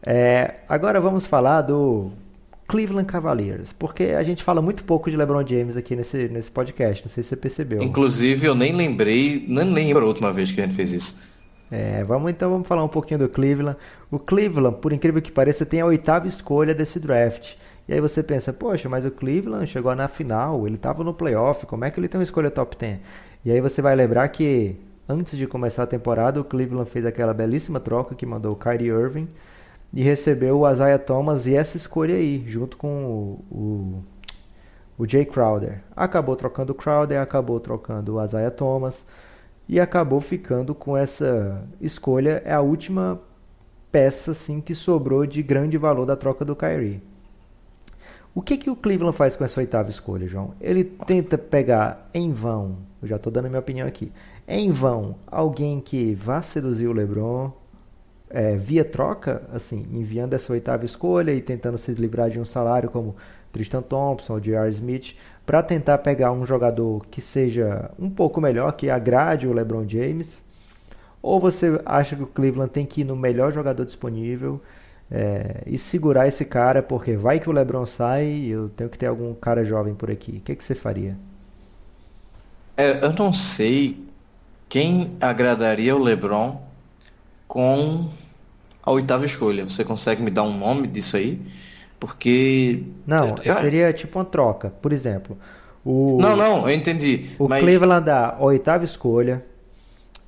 É, agora vamos falar do Cleveland Cavaliers, porque a gente fala muito pouco de LeBron James aqui nesse, nesse podcast, não sei se você percebeu. Inclusive, eu nem lembrei, nem lembro a última vez que a gente fez isso. É, vamos então vamos falar um pouquinho do Cleveland. O Cleveland, por incrível que pareça, tem a oitava escolha desse draft. E aí você pensa, poxa, mas o Cleveland chegou na final, ele estava no playoff, como é que ele tem uma escolha top 10? E aí você vai lembrar que antes de começar a temporada, o Cleveland fez aquela belíssima troca que mandou o Kyrie Irving e recebeu o Isaiah Thomas e essa escolha aí, junto com o, o, o Jay Crowder. Acabou trocando o Crowder, acabou trocando o Isaiah Thomas e acabou ficando com essa escolha. É a última peça assim que sobrou de grande valor da troca do Kyrie. O que, que o Cleveland faz com essa oitava escolha, João? Ele tenta pegar em vão, eu já estou dando minha opinião aqui, em vão, alguém que vá seduzir o LeBron é, via troca, assim, enviando essa oitava escolha e tentando se livrar de um salário como Tristan Thompson ou J.R. Smith, para tentar pegar um jogador que seja um pouco melhor, que agrade o LeBron James? Ou você acha que o Cleveland tem que ir no melhor jogador disponível é, e segurar esse cara, porque vai que o LeBron sai e eu tenho que ter algum cara jovem por aqui? O que, que você faria? É, eu não sei quem agradaria o LeBron com a oitava escolha. Você consegue me dar um nome disso aí? Porque. Não, é, seria tipo uma troca. Por exemplo, o. Não, não, eu entendi. O mas... Cleveland dá a oitava escolha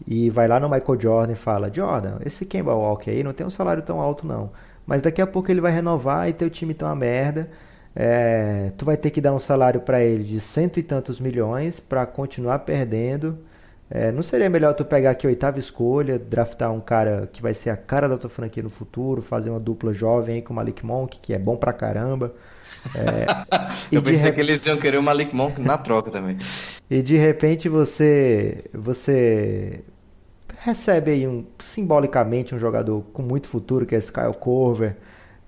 e vai lá no Michael Jordan e fala: Jordan, esse Kemba Walker aí não tem um salário tão alto não. Mas daqui a pouco ele vai renovar e teu time tá uma merda. É, tu vai ter que dar um salário para ele de cento e tantos milhões para continuar perdendo. É, não seria melhor tu pegar aqui a oitava escolha, draftar um cara que vai ser a cara da tua franquia no futuro, fazer uma dupla jovem aí com o Malik Monk, que é bom pra caramba. É, Eu pensei que eles iam querer o Malik Monk na troca também. E de repente você você recebe aí um simbolicamente um jogador com muito futuro, que é esse Kyle Corver,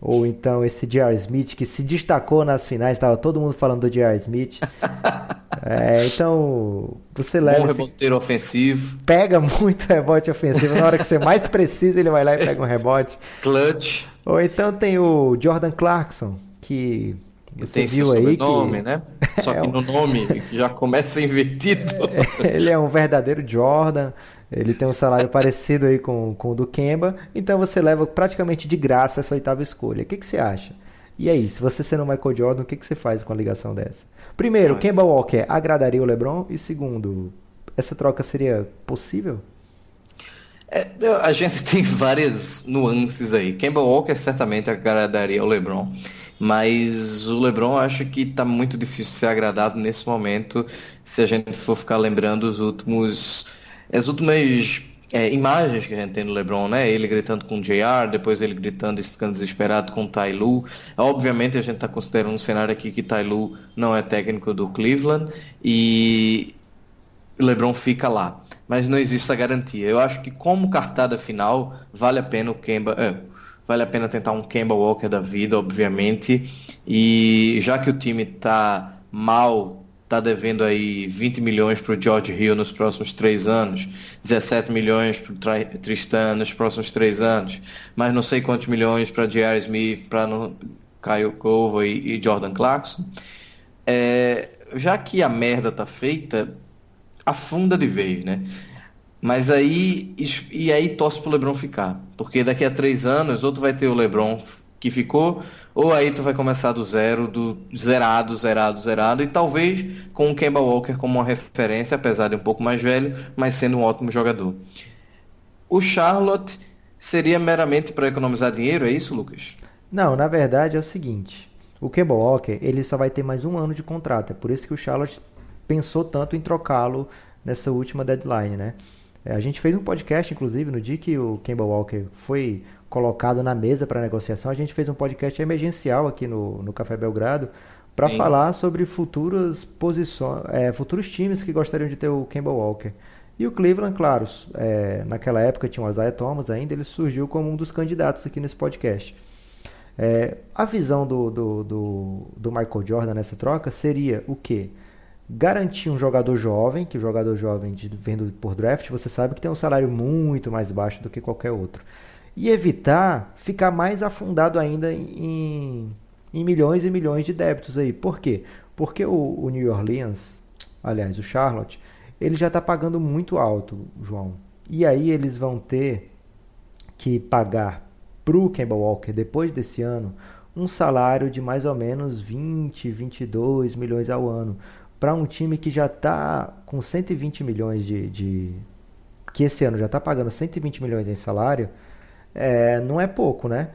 Ou então esse J.R. Smith que se destacou nas finais, estava todo mundo falando do J.R. Smith. É, então, você leva. Bom reboteiro ofensivo. Pega muito rebote ofensivo. Na hora que você mais precisa, ele vai lá e pega um rebote. Clutch. Ou então tem o Jordan Clarkson, que você tem viu aí nome, que... né? Só que é um... no nome já começa invertido. ele é um verdadeiro Jordan. Ele tem um salário parecido aí com, com o do Kemba. Então você leva praticamente de graça essa oitava escolha. O que, que você acha? E aí, se você sendo o Michael Jordan, o que, que você faz com a ligação dessa? Primeiro, Kemba Walker agradaria o LeBron? E segundo, essa troca seria possível? É, a gente tem várias nuances aí. Kemba Walker certamente agradaria o LeBron, mas o LeBron acho que está muito difícil ser agradado nesse momento se a gente for ficar lembrando os últimos, as últimas é, imagens que a gente tem do LeBron, né? Ele gritando com o JR, depois ele gritando e ficando desesperado com o Ty Lue. Obviamente a gente está considerando um cenário aqui que Ty Lue não é técnico do Cleveland e LeBron fica lá. Mas não existe essa garantia. Eu acho que como cartada final vale a pena o Kemba, é, vale a pena tentar um Kemba Walker da vida, obviamente. E já que o time está mal está devendo aí 20 milhões para o George Hill nos próximos três anos, 17 milhões para o Tristan nos próximos três anos, mas não sei quantos milhões para J.R. Smith, para Kyle Cova e, e, Jordan Clarkson. É, já que a merda tá feita, afunda de vez, né? Mas aí, e aí torce pro LeBron ficar. Porque daqui a três anos, outro vai ter o LeBron que ficou, ou aí tu vai começar do zero, do zerado, zerado, zerado, e talvez com o Kemba Walker como uma referência, apesar de um pouco mais velho, mas sendo um ótimo jogador. O Charlotte seria meramente para economizar dinheiro, é isso, Lucas? Não, na verdade é o seguinte, o Kemba Walker, ele só vai ter mais um ano de contrato, é por isso que o Charlotte pensou tanto em trocá-lo nessa última deadline, né? É, a gente fez um podcast, inclusive, no dia que o Kemba Walker foi colocado na mesa para negociação. A gente fez um podcast emergencial aqui no, no Café Belgrado para falar sobre futuras posições, é, futuros times que gostariam de ter o Kemba Walker. E o Cleveland, claro, é, naquela época tinha o Isaiah Thomas ainda, ele surgiu como um dos candidatos aqui nesse podcast. É, a visão do, do, do, do, Michael Jordan nessa troca seria o quê? Garantir um jogador jovem, que o jogador jovem de, vendo por draft, você sabe que tem um salário muito mais baixo do que qualquer outro e evitar ficar mais afundado ainda em, em milhões e milhões de débitos aí. Por quê? Porque o, o New Orleans, aliás, o Charlotte, ele já está pagando muito alto, João. E aí eles vão ter que pagar para o Kemba Walker, depois desse ano, um salário de mais ou menos 20, 22 milhões ao ano. Para um time que já está com 120 milhões de, de. que esse ano já está pagando 120 milhões em salário é, não é pouco, né?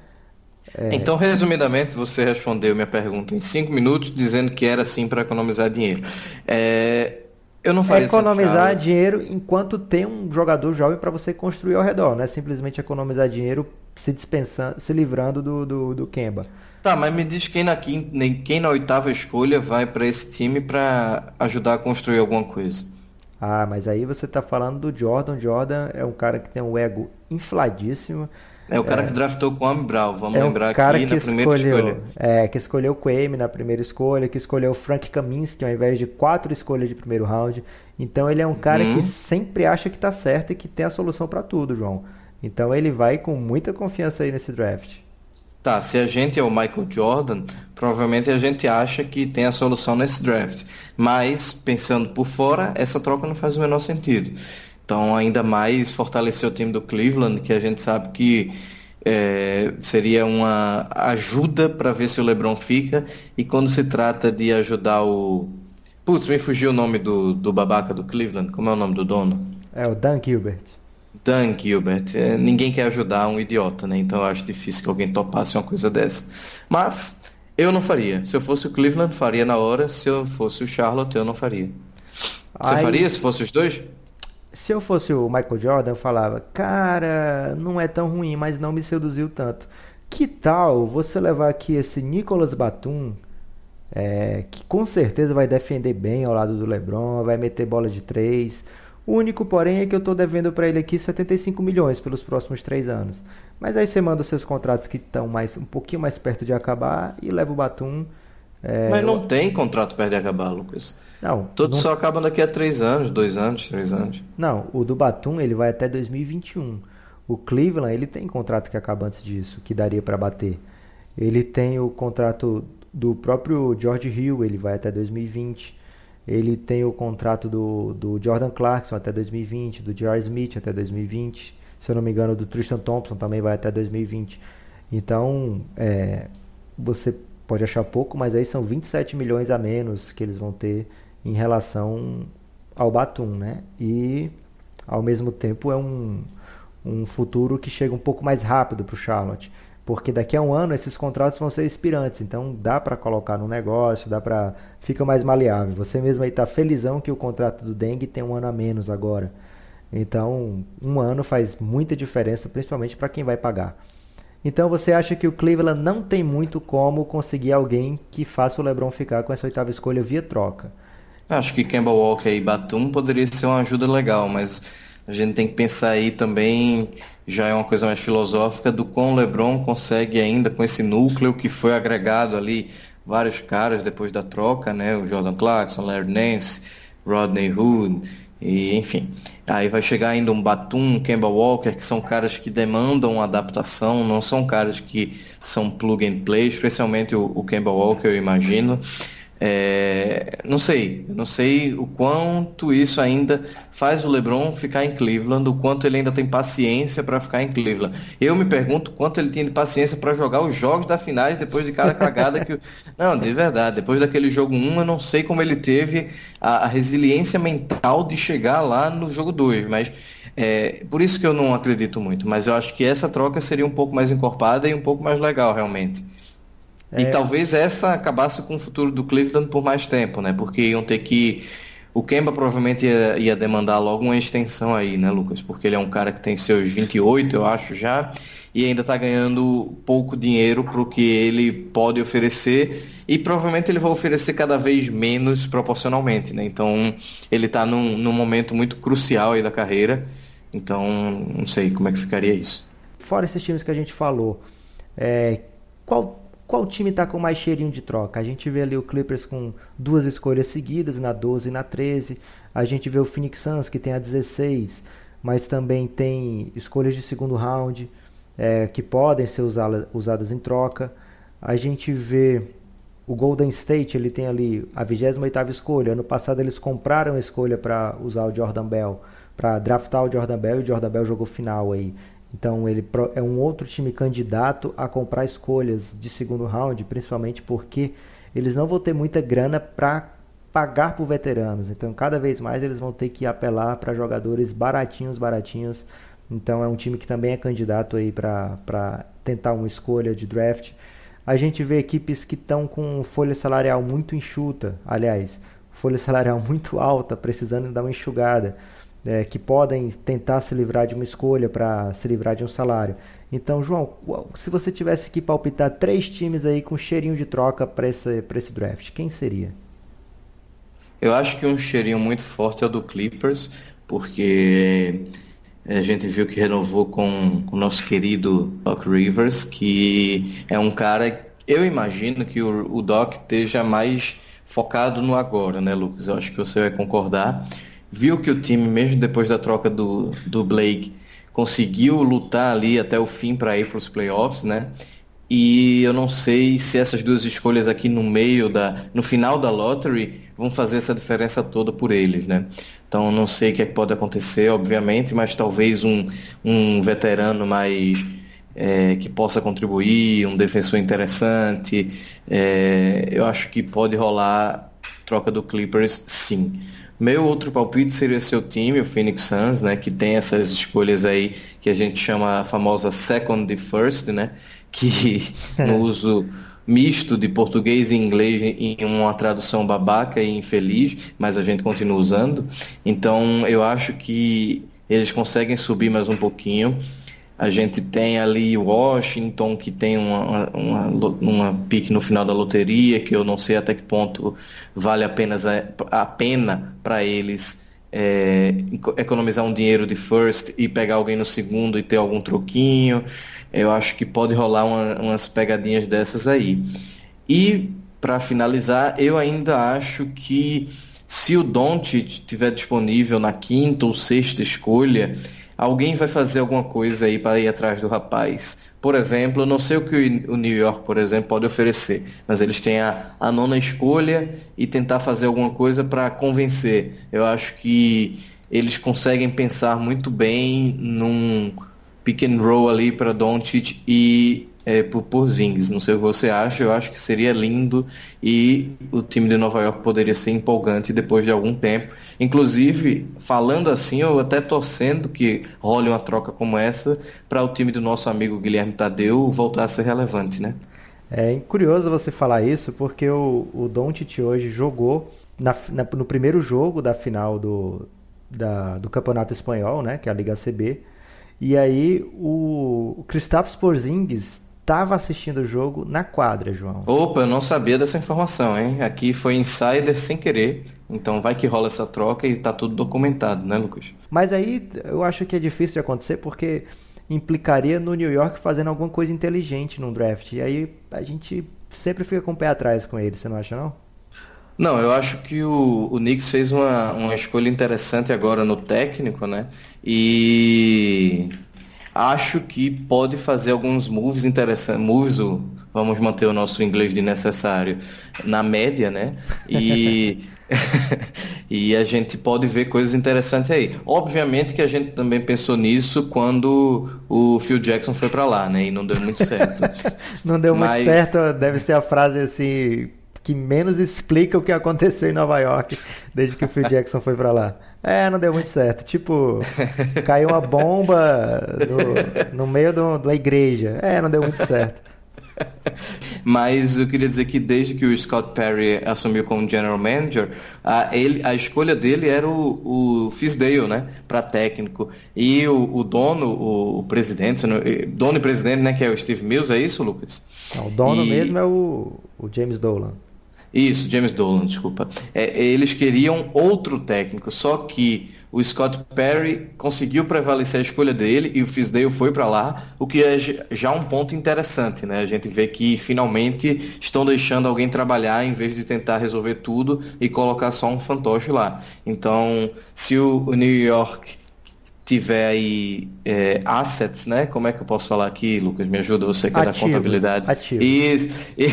É... Então, resumidamente, você respondeu minha pergunta em cinco minutos, dizendo que era assim para economizar dinheiro. É... Eu não faria Economizar dinheiro enquanto tem um jogador jovem para você construir ao redor, não é simplesmente economizar dinheiro se dispensando, se livrando do, do, do Kemba. Tá, mas me diz quem na, quinta, quem na oitava escolha vai para esse time para ajudar a construir alguma coisa. Ah, mas aí você está falando do Jordan. Jordan é um cara que tem um ego infladíssimo. É o cara é, que draftou com o Brown, vamos é lembrar cara aqui que na primeira escolheu, escolha. É, que escolheu o Kwame na primeira escolha, que escolheu o Frank Kaminsky ao invés de quatro escolhas de primeiro round. Então ele é um cara que uhum. sempre acha que está certo e que tem a solução para tudo, João. Então ele vai com muita confiança aí nesse draft. Tá, se a gente é o Michael Jordan, provavelmente a gente acha que tem a solução nesse draft. Mas, pensando por fora, essa troca não faz o menor sentido. Então, ainda mais fortalecer o time do Cleveland, que a gente sabe que é, seria uma ajuda para ver se o LeBron fica. E quando se trata de ajudar o. Putz, me fugiu o nome do, do babaca do Cleveland. Como é o nome do dono? É o Dan Gilbert. Dan Gilbert. É, ninguém quer ajudar um idiota, né? Então eu acho difícil que alguém topasse uma coisa dessa. Mas eu não faria. Se eu fosse o Cleveland, faria na hora. Se eu fosse o Charlotte, eu não faria. Você faria se fosse os dois? Se eu fosse o Michael Jordan, eu falava, cara, não é tão ruim, mas não me seduziu tanto. Que tal você levar aqui esse Nicolas Batum, é, que com certeza vai defender bem ao lado do LeBron, vai meter bola de três. O único, porém, é que eu estou devendo para ele aqui 75 milhões pelos próximos três anos. Mas aí você manda os seus contratos que estão mais um pouquinho mais perto de acabar e leva o Batum. É, Mas não eu... tem contrato perto de acabar, Lucas. Não. Todos não... só acabam daqui a três anos, dois anos, três anos. Não, o do Batum ele vai até 2021. O Cleveland ele tem contrato que acaba antes disso, que daria para bater. Ele tem o contrato do próprio George Hill, ele vai até 2020. Ele tem o contrato do, do Jordan Clarkson até 2020, do J.R. Smith até 2020 se eu não me engano, do Tristan Thompson também vai até 2020. Então, é, você pode achar pouco, mas aí são 27 milhões a menos que eles vão ter em relação ao Batum, né? E ao mesmo tempo é um, um futuro que chega um pouco mais rápido para o Charlotte, porque daqui a um ano esses contratos vão ser expirantes, então dá para colocar no negócio, dá para fica mais maleável. Você mesmo aí está felizão que o contrato do Dengue tem um ano a menos agora. Então, um ano faz muita diferença, principalmente para quem vai pagar. Então, você acha que o Cleveland não tem muito como conseguir alguém que faça o LeBron ficar com essa oitava escolha via troca? Acho que Kemba Walker e Batum poderia ser uma ajuda legal, mas a gente tem que pensar aí também, já é uma coisa mais filosófica, do quão LeBron consegue ainda com esse núcleo que foi agregado ali vários caras depois da troca, né? O Jordan Clarkson, Larry Nance, Rodney Hood, e, enfim, aí vai chegar ainda um Batum, Kemba Walker, que são caras que demandam adaptação, não são caras que são plug and play, especialmente o, o Kemba Walker, eu imagino. É, não sei, não sei o quanto isso ainda faz o LeBron ficar em Cleveland, o quanto ele ainda tem paciência para ficar em Cleveland. Eu me pergunto quanto ele tem de paciência para jogar os jogos da finais depois de cada cagada que. Não, de verdade, depois daquele jogo 1, eu não sei como ele teve a, a resiliência mental de chegar lá no jogo 2, mas é, por isso que eu não acredito muito. Mas eu acho que essa troca seria um pouco mais encorpada e um pouco mais legal, realmente. É... E talvez essa acabasse com o futuro do Cleveland por mais tempo, né? Porque iam ter que. O Kemba provavelmente ia, ia, demandar logo uma extensão aí, né, Lucas? Porque ele é um cara que tem seus 28, eu acho, já, e ainda está ganhando pouco dinheiro para o que ele pode oferecer, e provavelmente ele vai oferecer cada vez menos proporcionalmente, né? Então, ele está num, num momento muito crucial aí da carreira, então, não sei como é que ficaria isso. Fora esses times que a gente falou, é, qual qual time está com mais cheirinho de troca? A gente vê ali o Clippers com duas escolhas seguidas, na 12 e na 13. A gente vê o Phoenix Suns que tem a 16, mas também tem escolhas de segundo round é, que podem ser usada, usadas em troca. A gente vê o Golden State, ele tem ali a 28ª escolha. Ano passado eles compraram a escolha para usar o Jordan Bell, para draftar o Jordan Bell e o Jordan Bell jogou final aí. Então ele é um outro time candidato a comprar escolhas de segundo round, principalmente porque eles não vão ter muita grana para pagar por veteranos. Então cada vez mais eles vão ter que apelar para jogadores baratinhos, baratinhos. Então é um time que também é candidato aí para tentar uma escolha de draft. A gente vê equipes que estão com folha salarial muito enxuta, aliás, folha salarial muito alta, precisando dar uma enxugada é, que podem tentar se livrar de uma escolha para se livrar de um salário. Então, João, se você tivesse que palpitar três times aí com cheirinho de troca para esse, esse draft, quem seria? Eu acho que um cheirinho muito forte é o do Clippers, porque a gente viu que renovou com o nosso querido Doc Rivers, que é um cara, eu imagino que o, o Doc esteja mais focado no agora, né, Lucas? Eu acho que você vai concordar viu que o time, mesmo depois da troca do, do Blake, conseguiu lutar ali até o fim para ir para os playoffs, né? E eu não sei se essas duas escolhas aqui no meio da, no final da lottery, vão fazer essa diferença toda por eles, né? Então não sei o que, é que pode acontecer, obviamente, mas talvez um, um veterano mais é, que possa contribuir, um defensor interessante, é, eu acho que pode rolar troca do Clippers, sim. Meu outro palpite seria seu time, o Phoenix Suns, né, que tem essas escolhas aí que a gente chama a famosa second first, né, que no uso misto de português e inglês em uma tradução babaca e infeliz, mas a gente continua usando. Então eu acho que eles conseguem subir mais um pouquinho. A gente tem ali Washington, que tem uma, uma, uma pique no final da loteria, que eu não sei até que ponto vale apenas a, a pena para eles é, economizar um dinheiro de first e pegar alguém no segundo e ter algum troquinho. Eu acho que pode rolar uma, umas pegadinhas dessas aí. E para finalizar, eu ainda acho que se o Don't estiver disponível na quinta ou sexta escolha, alguém vai fazer alguma coisa aí para ir atrás do rapaz. Por exemplo, não sei o que o New York, por exemplo, pode oferecer, mas eles têm a, a nona escolha e tentar fazer alguma coisa para convencer. Eu acho que eles conseguem pensar muito bem num pick and roll ali para Doncic e é, por Porzingis. Não sei o que você acha, eu acho que seria lindo e o time de Nova York poderia ser empolgante depois de algum tempo. Inclusive, falando assim, eu até torcendo que role uma troca como essa para o time do nosso amigo Guilherme Tadeu voltar a ser relevante, né? É curioso você falar isso, porque o, o Doncic hoje jogou na, na, no primeiro jogo da final do, da, do Campeonato Espanhol, né, que é a Liga CB, e aí o, o Kristaps Porzingis estava assistindo o jogo na quadra, João. Opa, eu não sabia dessa informação, hein? Aqui foi insider sem querer. Então vai que rola essa troca e tá tudo documentado, né, Lucas? Mas aí eu acho que é difícil de acontecer porque implicaria no New York fazendo alguma coisa inteligente num draft. E aí a gente sempre fica com o pé atrás com ele, você não acha não? Não, eu acho que o, o Knicks fez uma, uma escolha interessante agora no técnico, né? E acho que pode fazer alguns moves interessantes, moves, vamos manter o nosso inglês de necessário na média, né? E e a gente pode ver coisas interessantes aí. Obviamente que a gente também pensou nisso quando o Phil Jackson foi para lá, né? E não deu muito certo. não deu Mas... muito certo, deve ser a frase assim que menos explica o que aconteceu em Nova York desde que o Phil Jackson foi para lá. É, não deu muito certo. Tipo, caiu uma bomba no, no meio do, da igreja. É, não deu muito certo. Mas eu queria dizer que desde que o Scott Perry assumiu como general manager, a, ele, a escolha dele era o, o Fisdale, né, para técnico. E o, o dono, o, o presidente, dono e presidente, né, que é o Steve Mills, é isso, Lucas? Não, o dono e... mesmo é o, o James Dolan. Isso, James Dolan, desculpa. É, eles queriam outro técnico, só que o Scott Perry conseguiu prevalecer a escolha dele e o Fisdale foi para lá, o que é já um ponto interessante, né? A gente vê que finalmente estão deixando alguém trabalhar em vez de tentar resolver tudo e colocar só um fantoche lá. Então, se o New York tiver aí é, assets, né? Como é que eu posso falar aqui, Lucas? Me ajuda, você que é da contabilidade. Ativos. Isso. E,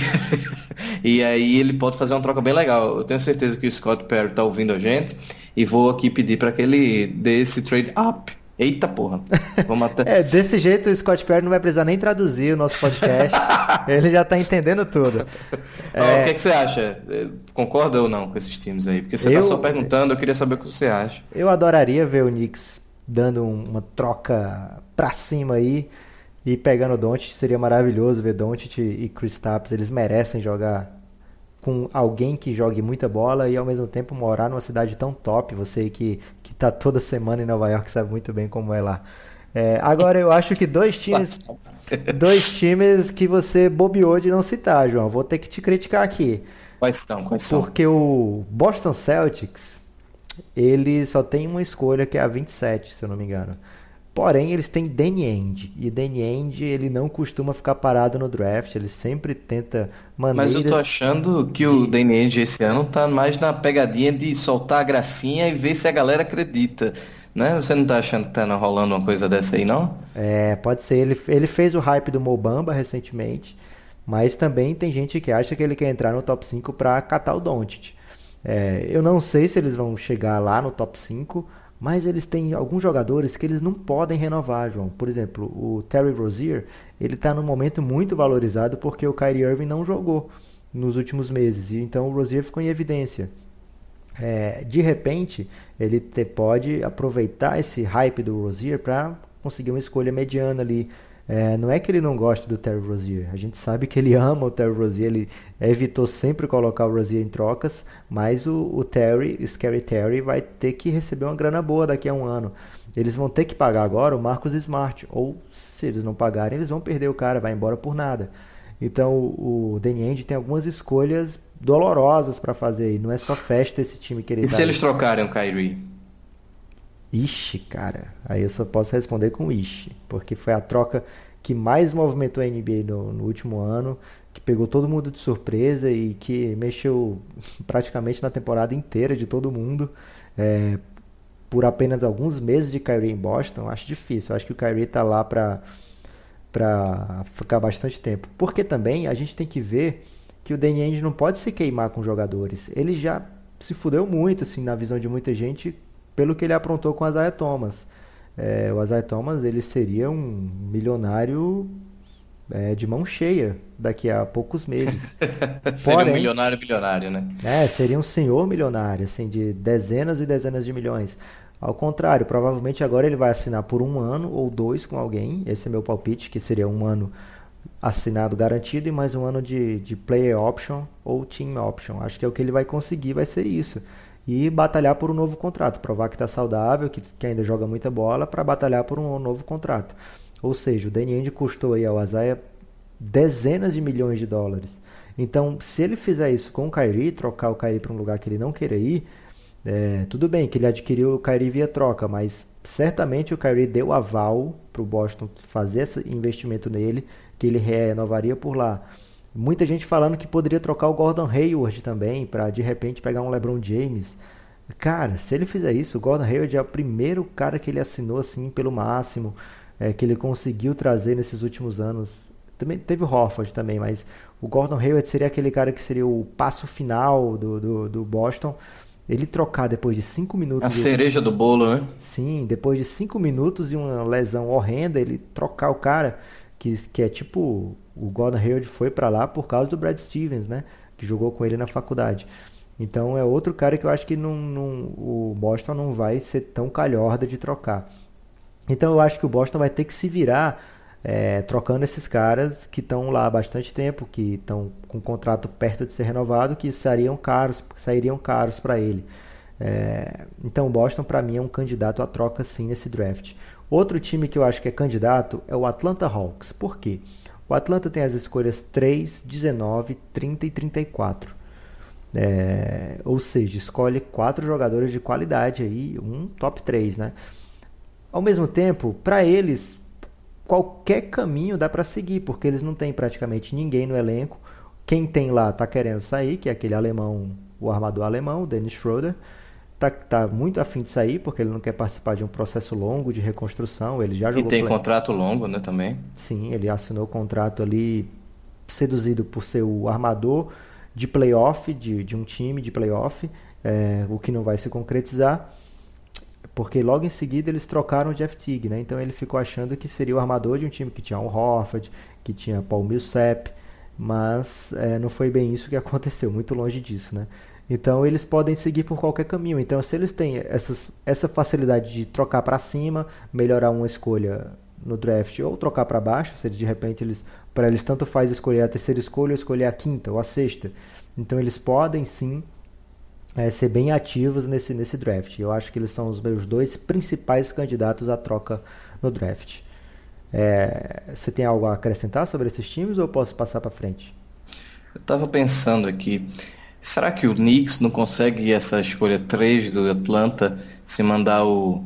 e, aí ele pode fazer uma troca bem legal. Eu tenho certeza que o Scott Perry tá ouvindo a gente e vou aqui pedir para que ele dê esse trade up. Eita porra. Vamos até... é, desse jeito o Scott Perry não vai precisar nem traduzir o nosso podcast. ele já tá entendendo tudo. É... o que, é que, você acha? É, concorda ou não com esses times aí? Porque você tá eu... tá só perguntando, eu queria saber o que você acha. Eu adoraria ver o Knicks dando uma troca pra cima aí e pegando o Doncic. Seria maravilhoso ver Doncic e Chris Tapps. Eles merecem jogar com alguém que jogue muita bola e ao mesmo tempo morar numa cidade tão top. Você que, que tá toda semana em Nova York sabe muito bem como é lá. É, agora eu acho que dois times. dois times que você bobeou de não citar, João. Vou ter que te criticar aqui. Quais são? Quais são? Porque o Boston Celtics ele só tem uma escolha que é a 27, se eu não me engano. Porém, eles têm Danny End. E Danny End, ele não costuma ficar parado no draft. Ele sempre tenta maneiras... Mas eu tô achando que de... o Danny End esse ano tá mais na pegadinha de soltar a gracinha e ver se a galera acredita. Né? Você não tá achando que tá rolando uma coisa dessa aí, não? É, pode ser. Ele, ele fez o hype do Mobamba recentemente. Mas também tem gente que acha que ele quer entrar no top 5 para catar o Doncic. É, eu não sei se eles vão chegar lá no top 5, mas eles têm alguns jogadores que eles não podem renovar, João. Por exemplo, o Terry Rozier, ele está num momento muito valorizado porque o Kyrie Irving não jogou nos últimos meses, e então o Rozier ficou em evidência. É, de repente, ele te, pode aproveitar esse hype do Rozier para conseguir uma escolha mediana ali é, não é que ele não goste do Terry Rozier. A gente sabe que ele ama o Terry Rozier. Ele evitou sempre colocar o Rozier em trocas. Mas o, o Terry, Scary Terry, vai ter que receber uma grana boa daqui a um ano. Eles vão ter que pagar agora o Marcos Smart. Ou se eles não pagarem, eles vão perder o cara, vai embora por nada. Então o, o Danny tem algumas escolhas dolorosas para fazer. E não é só festa esse time que ele E se eles trocarem o Kyrie? Ixi, cara. Aí eu só posso responder com ixi. Porque foi a troca que mais movimentou a NBA no, no último ano. Que pegou todo mundo de surpresa e que mexeu praticamente na temporada inteira de todo mundo. É, por apenas alguns meses de Kyrie em Boston, acho difícil. Acho que o Kyrie tá lá para para ficar bastante tempo. Porque também a gente tem que ver que o Danny Ainge não pode se queimar com jogadores. Ele já se fudeu muito, assim, na visão de muita gente, pelo que ele aprontou com o Isaiah Thomas. É, o Isaiah Thomas ele seria um milionário é, de mão cheia daqui a poucos meses. seria Porém, um milionário milionário, né? É, seria um senhor milionário, assim, de dezenas e dezenas de milhões. Ao contrário, provavelmente agora ele vai assinar por um ano ou dois com alguém. Esse é meu palpite, que seria um ano assinado garantido e mais um ano de, de player option ou team option. Acho que é o que ele vai conseguir, vai ser isso. E batalhar por um novo contrato, provar que está saudável, que, que ainda joga muita bola, para batalhar por um novo contrato. Ou seja, o Danny custou aí ao Azaia dezenas de milhões de dólares. Então, se ele fizer isso com o Kyrie, trocar o Kyrie para um lugar que ele não queira ir, é, tudo bem que ele adquiriu o Kyrie via troca, mas certamente o Kyrie deu aval para o Boston fazer esse investimento nele, que ele renovaria por lá. Muita gente falando que poderia trocar o Gordon Hayward também, para de repente pegar um LeBron James. Cara, se ele fizer isso, o Gordon Hayward é o primeiro cara que ele assinou assim pelo máximo, é, que ele conseguiu trazer nesses últimos anos. Também teve o Horford também, mas o Gordon Hayward seria aquele cara que seria o passo final do, do, do Boston ele trocar depois de 5 minutos. A cereja do bolo, né? Sim, depois de 5 minutos e uma lesão horrenda, ele trocar o cara, que, que é tipo. O Gordon Hayward foi para lá por causa do Brad Stevens, né? Que jogou com ele na faculdade. Então é outro cara que eu acho que não, não, o Boston não vai ser tão calhorda de trocar. Então eu acho que o Boston vai ter que se virar é, trocando esses caras que estão lá há bastante tempo, que estão com o contrato perto de ser renovado, que sairiam caros, sairiam caros para ele. É, então o Boston para mim é um candidato a troca sim nesse draft. Outro time que eu acho que é candidato é o Atlanta Hawks. Por quê? O Atlanta tem as escolhas 3, 19, 30 e 34. É, ou seja, escolhe quatro jogadores de qualidade aí, um top 3, né? Ao mesmo tempo, para eles qualquer caminho dá para seguir, porque eles não têm praticamente ninguém no elenco. Quem tem lá tá querendo sair, que é aquele alemão, o armador alemão, o Dennis Schroeder. Tá, tá muito afim de sair, porque ele não quer participar de um processo longo de reconstrução. Ele já jogou. E tem contrato longo, né, também? Sim, ele assinou o contrato ali, seduzido por ser o armador de playoff, de, de um time de playoff, é, o que não vai se concretizar porque logo em seguida eles trocaram o Jeff Teague, né? Então ele ficou achando que seria o armador de um time que tinha o Horford, que tinha Paul Millsap, mas é, não foi bem isso que aconteceu, muito longe disso, né? Então eles podem seguir por qualquer caminho. Então se eles têm essas, essa facilidade de trocar para cima, melhorar uma escolha no draft ou trocar para baixo, se de repente eles para eles tanto faz escolher a terceira escolha ou escolher a quinta ou a sexta. Então eles podem sim é, ser bem ativos nesse, nesse draft. Eu acho que eles são os meus dois principais candidatos à troca no draft. É, você tem algo a acrescentar sobre esses times ou posso passar para frente? Eu estava pensando aqui, será que o Knicks não consegue essa escolha 3 do Atlanta se mandar o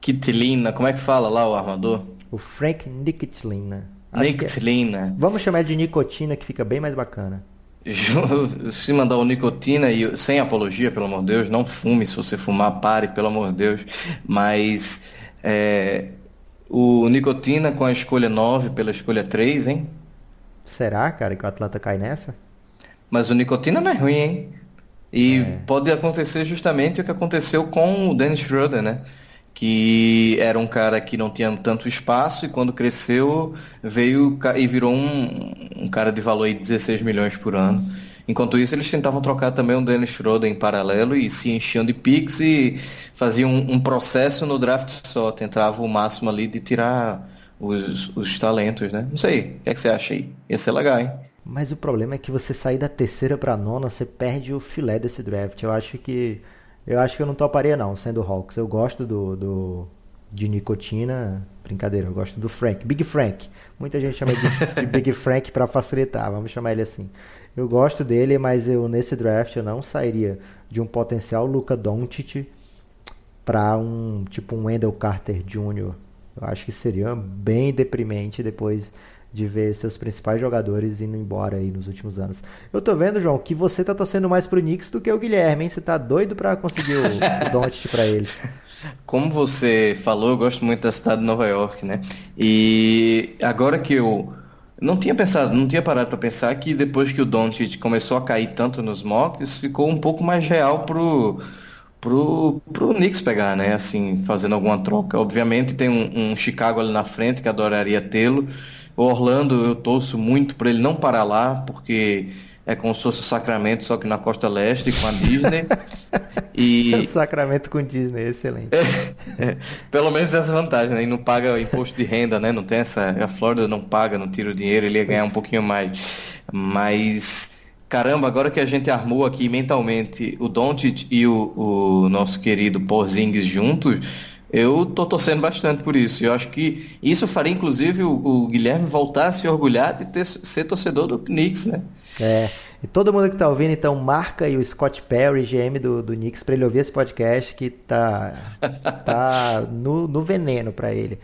Kitlina, como é que fala lá o armador? O Frank Nikitlina. Nikitlina. É... Vamos chamar de Nicotina que fica bem mais bacana. se mandar o nicotina e sem apologia, pelo amor de Deus, não fume, se você fumar, pare, pelo amor de Deus. Mas é, o nicotina com a escolha 9 pela escolha 3, hein? Será, cara, que o Atlanta cai nessa? Mas o nicotina não é ruim, hein? E é. pode acontecer justamente o que aconteceu com o Dennis Schroeder, né? que era um cara que não tinha tanto espaço e quando cresceu veio e virou um, um cara de valor de 16 milhões por ano. Enquanto isso, eles tentavam trocar também o Dennis Schroeder em paralelo e se enchiam de picks e faziam um, um processo no draft só, tentavam o máximo ali de tirar os, os talentos, né? Não sei, o que, é que você acha aí? Ia ser legal, hein? Mas o problema é que você sair da terceira para nona, você perde o filé desse draft. Eu acho que eu acho que eu não toparia não, sendo Hawks. Eu gosto do, do de nicotina, brincadeira, eu gosto do Frank, Big Frank. Muita gente chama de, de Big Frank para facilitar, vamos chamar ele assim. Eu gosto dele, mas eu nesse draft eu não sairia de um potencial Luca Doncic para um tipo um Wendell Carter Jr. Eu acho que seria bem deprimente depois de ver seus principais jogadores indo embora aí nos últimos anos. Eu tô vendo, João, que você tá torcendo mais pro Knicks do que o Guilherme, hein? Você tá doido para conseguir o, o Doncic para ele. Como você falou, eu gosto muito da cidade de Nova York, né? E agora que eu não tinha pensado, não tinha parado para pensar que depois que o Doncic começou a cair tanto nos mocks, ficou um pouco mais real pro pro, pro Knicks pegar, né? Assim, fazendo alguma troca. Obviamente tem um, um Chicago ali na frente que adoraria tê-lo. O Orlando eu torço muito para ele não parar lá, porque é como se fosse o Sacramento, só que na costa leste, com a Disney. E... Sacramento com Disney, excelente. É, é, pelo menos essa vantagem, né? E não paga imposto de renda, né? Não tem essa. A Flórida não paga, não tira o dinheiro, ele ia ganhar um pouquinho mais. Mas. Caramba, agora que a gente armou aqui mentalmente o Doncic e o, o nosso querido Porzingis juntos, eu tô torcendo bastante por isso. Eu acho que isso faria, inclusive, o, o Guilherme voltar a se orgulhar de ter, ser torcedor do Knicks, né? É. E todo mundo que tá ouvindo, então, marca aí o Scott Perry, GM do, do Knicks, para ele ouvir esse podcast que tá, tá no, no veneno para ele.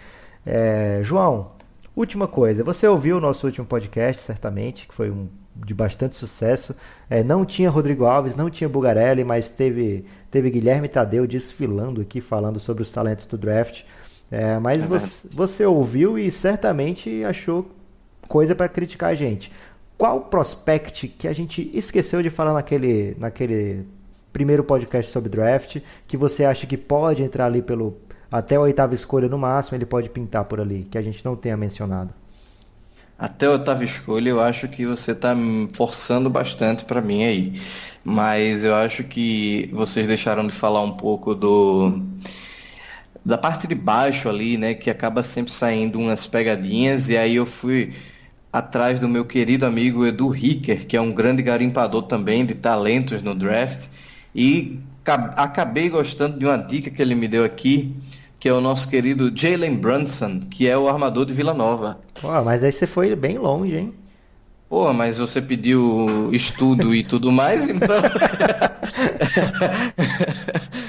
É, João, última coisa. Você ouviu o nosso último podcast, certamente, que foi um de bastante sucesso. É, não tinha Rodrigo Alves, não tinha Bugarelli, mas teve, teve Guilherme Tadeu desfilando aqui, falando sobre os talentos do draft. É, mas é você, você ouviu e certamente achou coisa para criticar a gente qual prospect que a gente esqueceu de falar naquele, naquele primeiro podcast sobre draft, que você acha que pode entrar ali pelo até a oitava escolha no máximo, ele pode pintar por ali, que a gente não tenha mencionado? Até a oitava escolha, eu acho que você está forçando bastante para mim aí. Mas eu acho que vocês deixaram de falar um pouco do da parte de baixo ali, né, que acaba sempre saindo umas pegadinhas e aí eu fui atrás do meu querido amigo Edu Ricker, que é um grande garimpador também de talentos no draft. E acabei gostando de uma dica que ele me deu aqui, que é o nosso querido Jalen Brunson, que é o armador de Vila Nova. Pô, mas aí você foi bem longe, hein? Pô, mas você pediu estudo e tudo mais, então.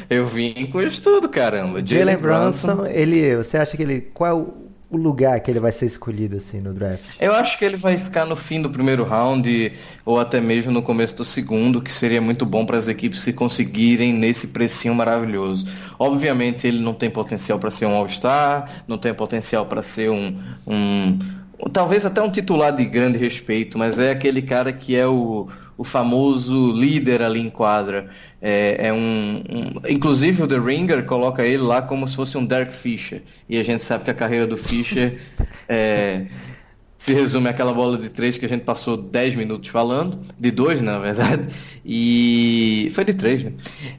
Eu vim com estudo, caramba. Jalen Brunson, ele. Você acha que ele. Qual é o o lugar que ele vai ser escolhido assim no draft? Eu acho que ele vai ficar no fim do primeiro round ou até mesmo no começo do segundo, que seria muito bom para as equipes se conseguirem nesse precinho maravilhoso. Obviamente ele não tem potencial para ser um All-Star, não tem potencial para ser um, um talvez até um titular de grande respeito, mas é aquele cara que é o, o famoso líder ali em quadra. É, é um, um, inclusive o The Ringer coloca ele lá como se fosse um Derek Fisher. E a gente sabe que a carreira do Fisher é, se resume àquela bola de três que a gente passou 10 minutos falando, de dois na verdade, e foi de três, né?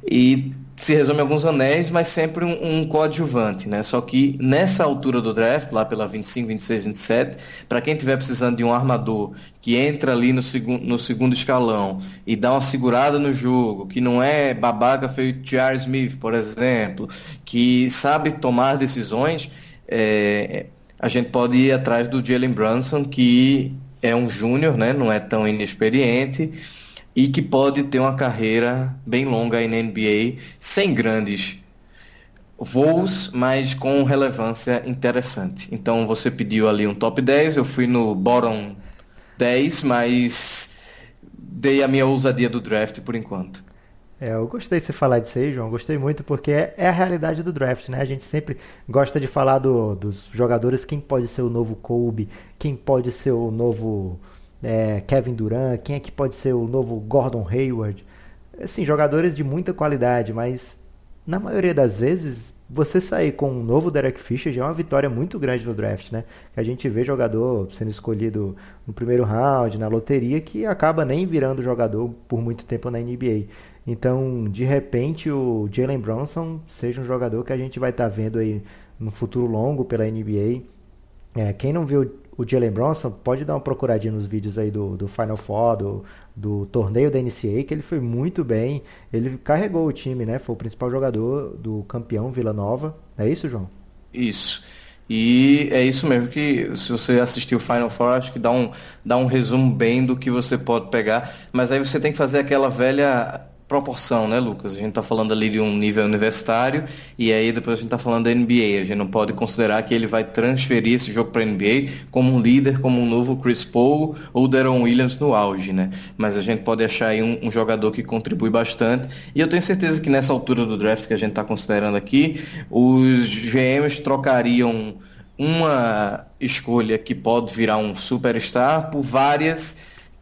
E se resume a alguns anéis, mas sempre um, um, coadjuvante, né? Só que nessa altura do draft, lá pela 25, 26, 27, para quem estiver precisando de um armador que entra ali no, segu no segundo escalão e dá uma segurada no jogo, que não é babaca feito J.R. Smith, por exemplo, que sabe tomar decisões, é, a gente pode ir atrás do Jalen Brunson, que é um júnior, né? Não é tão inexperiente e que pode ter uma carreira bem longa aí na NBA, sem grandes voos, mas com relevância interessante. Então você pediu ali um top 10, eu fui no bottom 10, mas dei a minha ousadia do draft por enquanto. É, eu gostei de você falar disso aí, João. Gostei muito porque é, é, a realidade do draft, né? A gente sempre gosta de falar do, dos jogadores, quem pode ser o novo Kobe, quem pode ser o novo é, Kevin Durant, quem é que pode ser o novo Gordon Hayward. Assim, jogadores de muita qualidade, mas na maioria das vezes você sair com um novo Derek Fisher já é uma vitória muito grande no draft, né? A gente vê jogador sendo escolhido no primeiro round, na loteria, que acaba nem virando jogador por muito tempo na NBA. Então, de repente, o Jalen Bronson seja um jogador que a gente vai estar tá vendo aí no futuro longo pela NBA. É, quem não viu o Jalen Bronson, pode dar uma procuradinha nos vídeos aí do, do Final Four, do, do torneio da NCAA, que ele foi muito bem. Ele carregou o time, né? Foi o principal jogador do campeão Vila Nova. É isso, João? Isso. E é isso mesmo que se você assistiu o Final Four, acho que dá um, dá um resumo bem do que você pode pegar. Mas aí você tem que fazer aquela velha proporção, né, Lucas? A gente está falando ali de um nível universitário e aí depois a gente está falando da NBA. A gente não pode considerar que ele vai transferir esse jogo para a NBA como um líder, como um novo Chris Paul ou Deron Williams no auge, né? Mas a gente pode achar aí um, um jogador que contribui bastante e eu tenho certeza que nessa altura do draft que a gente está considerando aqui, os GMs trocariam uma escolha que pode virar um superstar por várias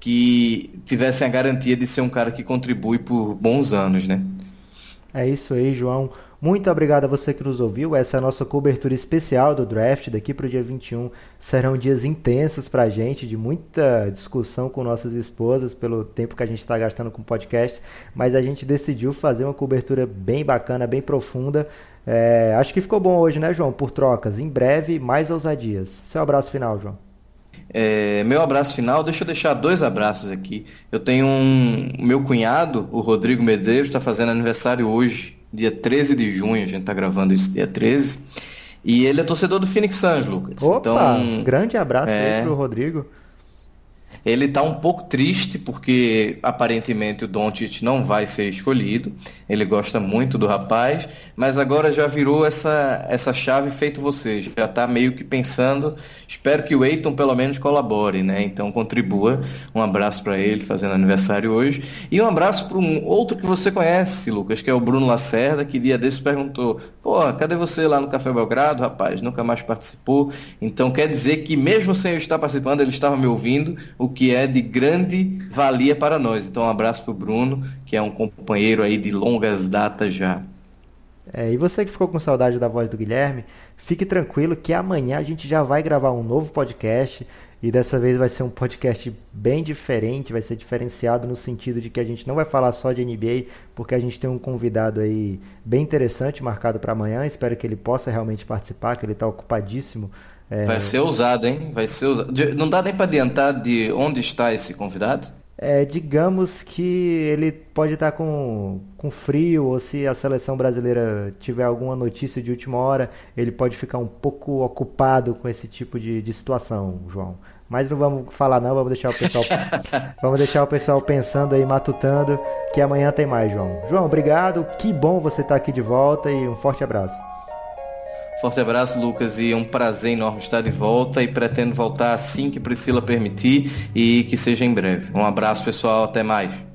que tivessem a garantia de ser um cara que contribui por bons anos, né? É isso aí, João. Muito obrigado a você que nos ouviu. Essa é a nossa cobertura especial do draft. Daqui para o dia 21 serão dias intensos para a gente, de muita discussão com nossas esposas, pelo tempo que a gente está gastando com podcast. Mas a gente decidiu fazer uma cobertura bem bacana, bem profunda. É, acho que ficou bom hoje, né, João? Por trocas. Em breve, mais ousadias. Seu abraço final, João. É, meu abraço final, deixa eu deixar dois abraços aqui. Eu tenho um. Meu cunhado, o Rodrigo Medeiros, está fazendo aniversário hoje, dia 13 de junho, a gente está gravando isso dia 13. E ele é torcedor do Phoenix Suns, Lucas. Opa, então, grande abraço é... aí pro Rodrigo. Ele está um pouco triste porque aparentemente o Doncic não vai ser escolhido. Ele gosta muito do rapaz, mas agora já virou essa, essa chave feito você. Já está meio que pensando. Espero que o Eiton pelo menos colabore, né? Então contribua. Um abraço para ele fazendo aniversário hoje e um abraço para um outro que você conhece, Lucas, que é o Bruno Lacerda, que dia desse perguntou: "Pô, cadê você lá no Café Belgrado, rapaz? Nunca mais participou". Então quer dizer que mesmo sem eu estar participando, ele estava me ouvindo. O que é de grande valia para nós. Então, um abraço para o Bruno, que é um companheiro aí de longas datas já. É, e você que ficou com saudade da voz do Guilherme, fique tranquilo que amanhã a gente já vai gravar um novo podcast. E dessa vez vai ser um podcast bem diferente, vai ser diferenciado no sentido de que a gente não vai falar só de NBA, porque a gente tem um convidado aí bem interessante marcado para amanhã. Espero que ele possa realmente participar, que ele está ocupadíssimo é... Vai ser usado, hein? Vai ser usado. Não dá nem para adiantar de onde está esse convidado? É, digamos que ele pode estar com, com frio, ou se a seleção brasileira tiver alguma notícia de última hora, ele pode ficar um pouco ocupado com esse tipo de, de situação, João. Mas não vamos falar não, vamos deixar o pessoal vamos deixar o pessoal pensando aí, matutando, que amanhã tem mais, João. João, obrigado, que bom você estar aqui de volta e um forte abraço. Forte abraço, Lucas, e um prazer enorme estar de volta e pretendo voltar assim que Priscila permitir e que seja em breve. Um abraço, pessoal, até mais.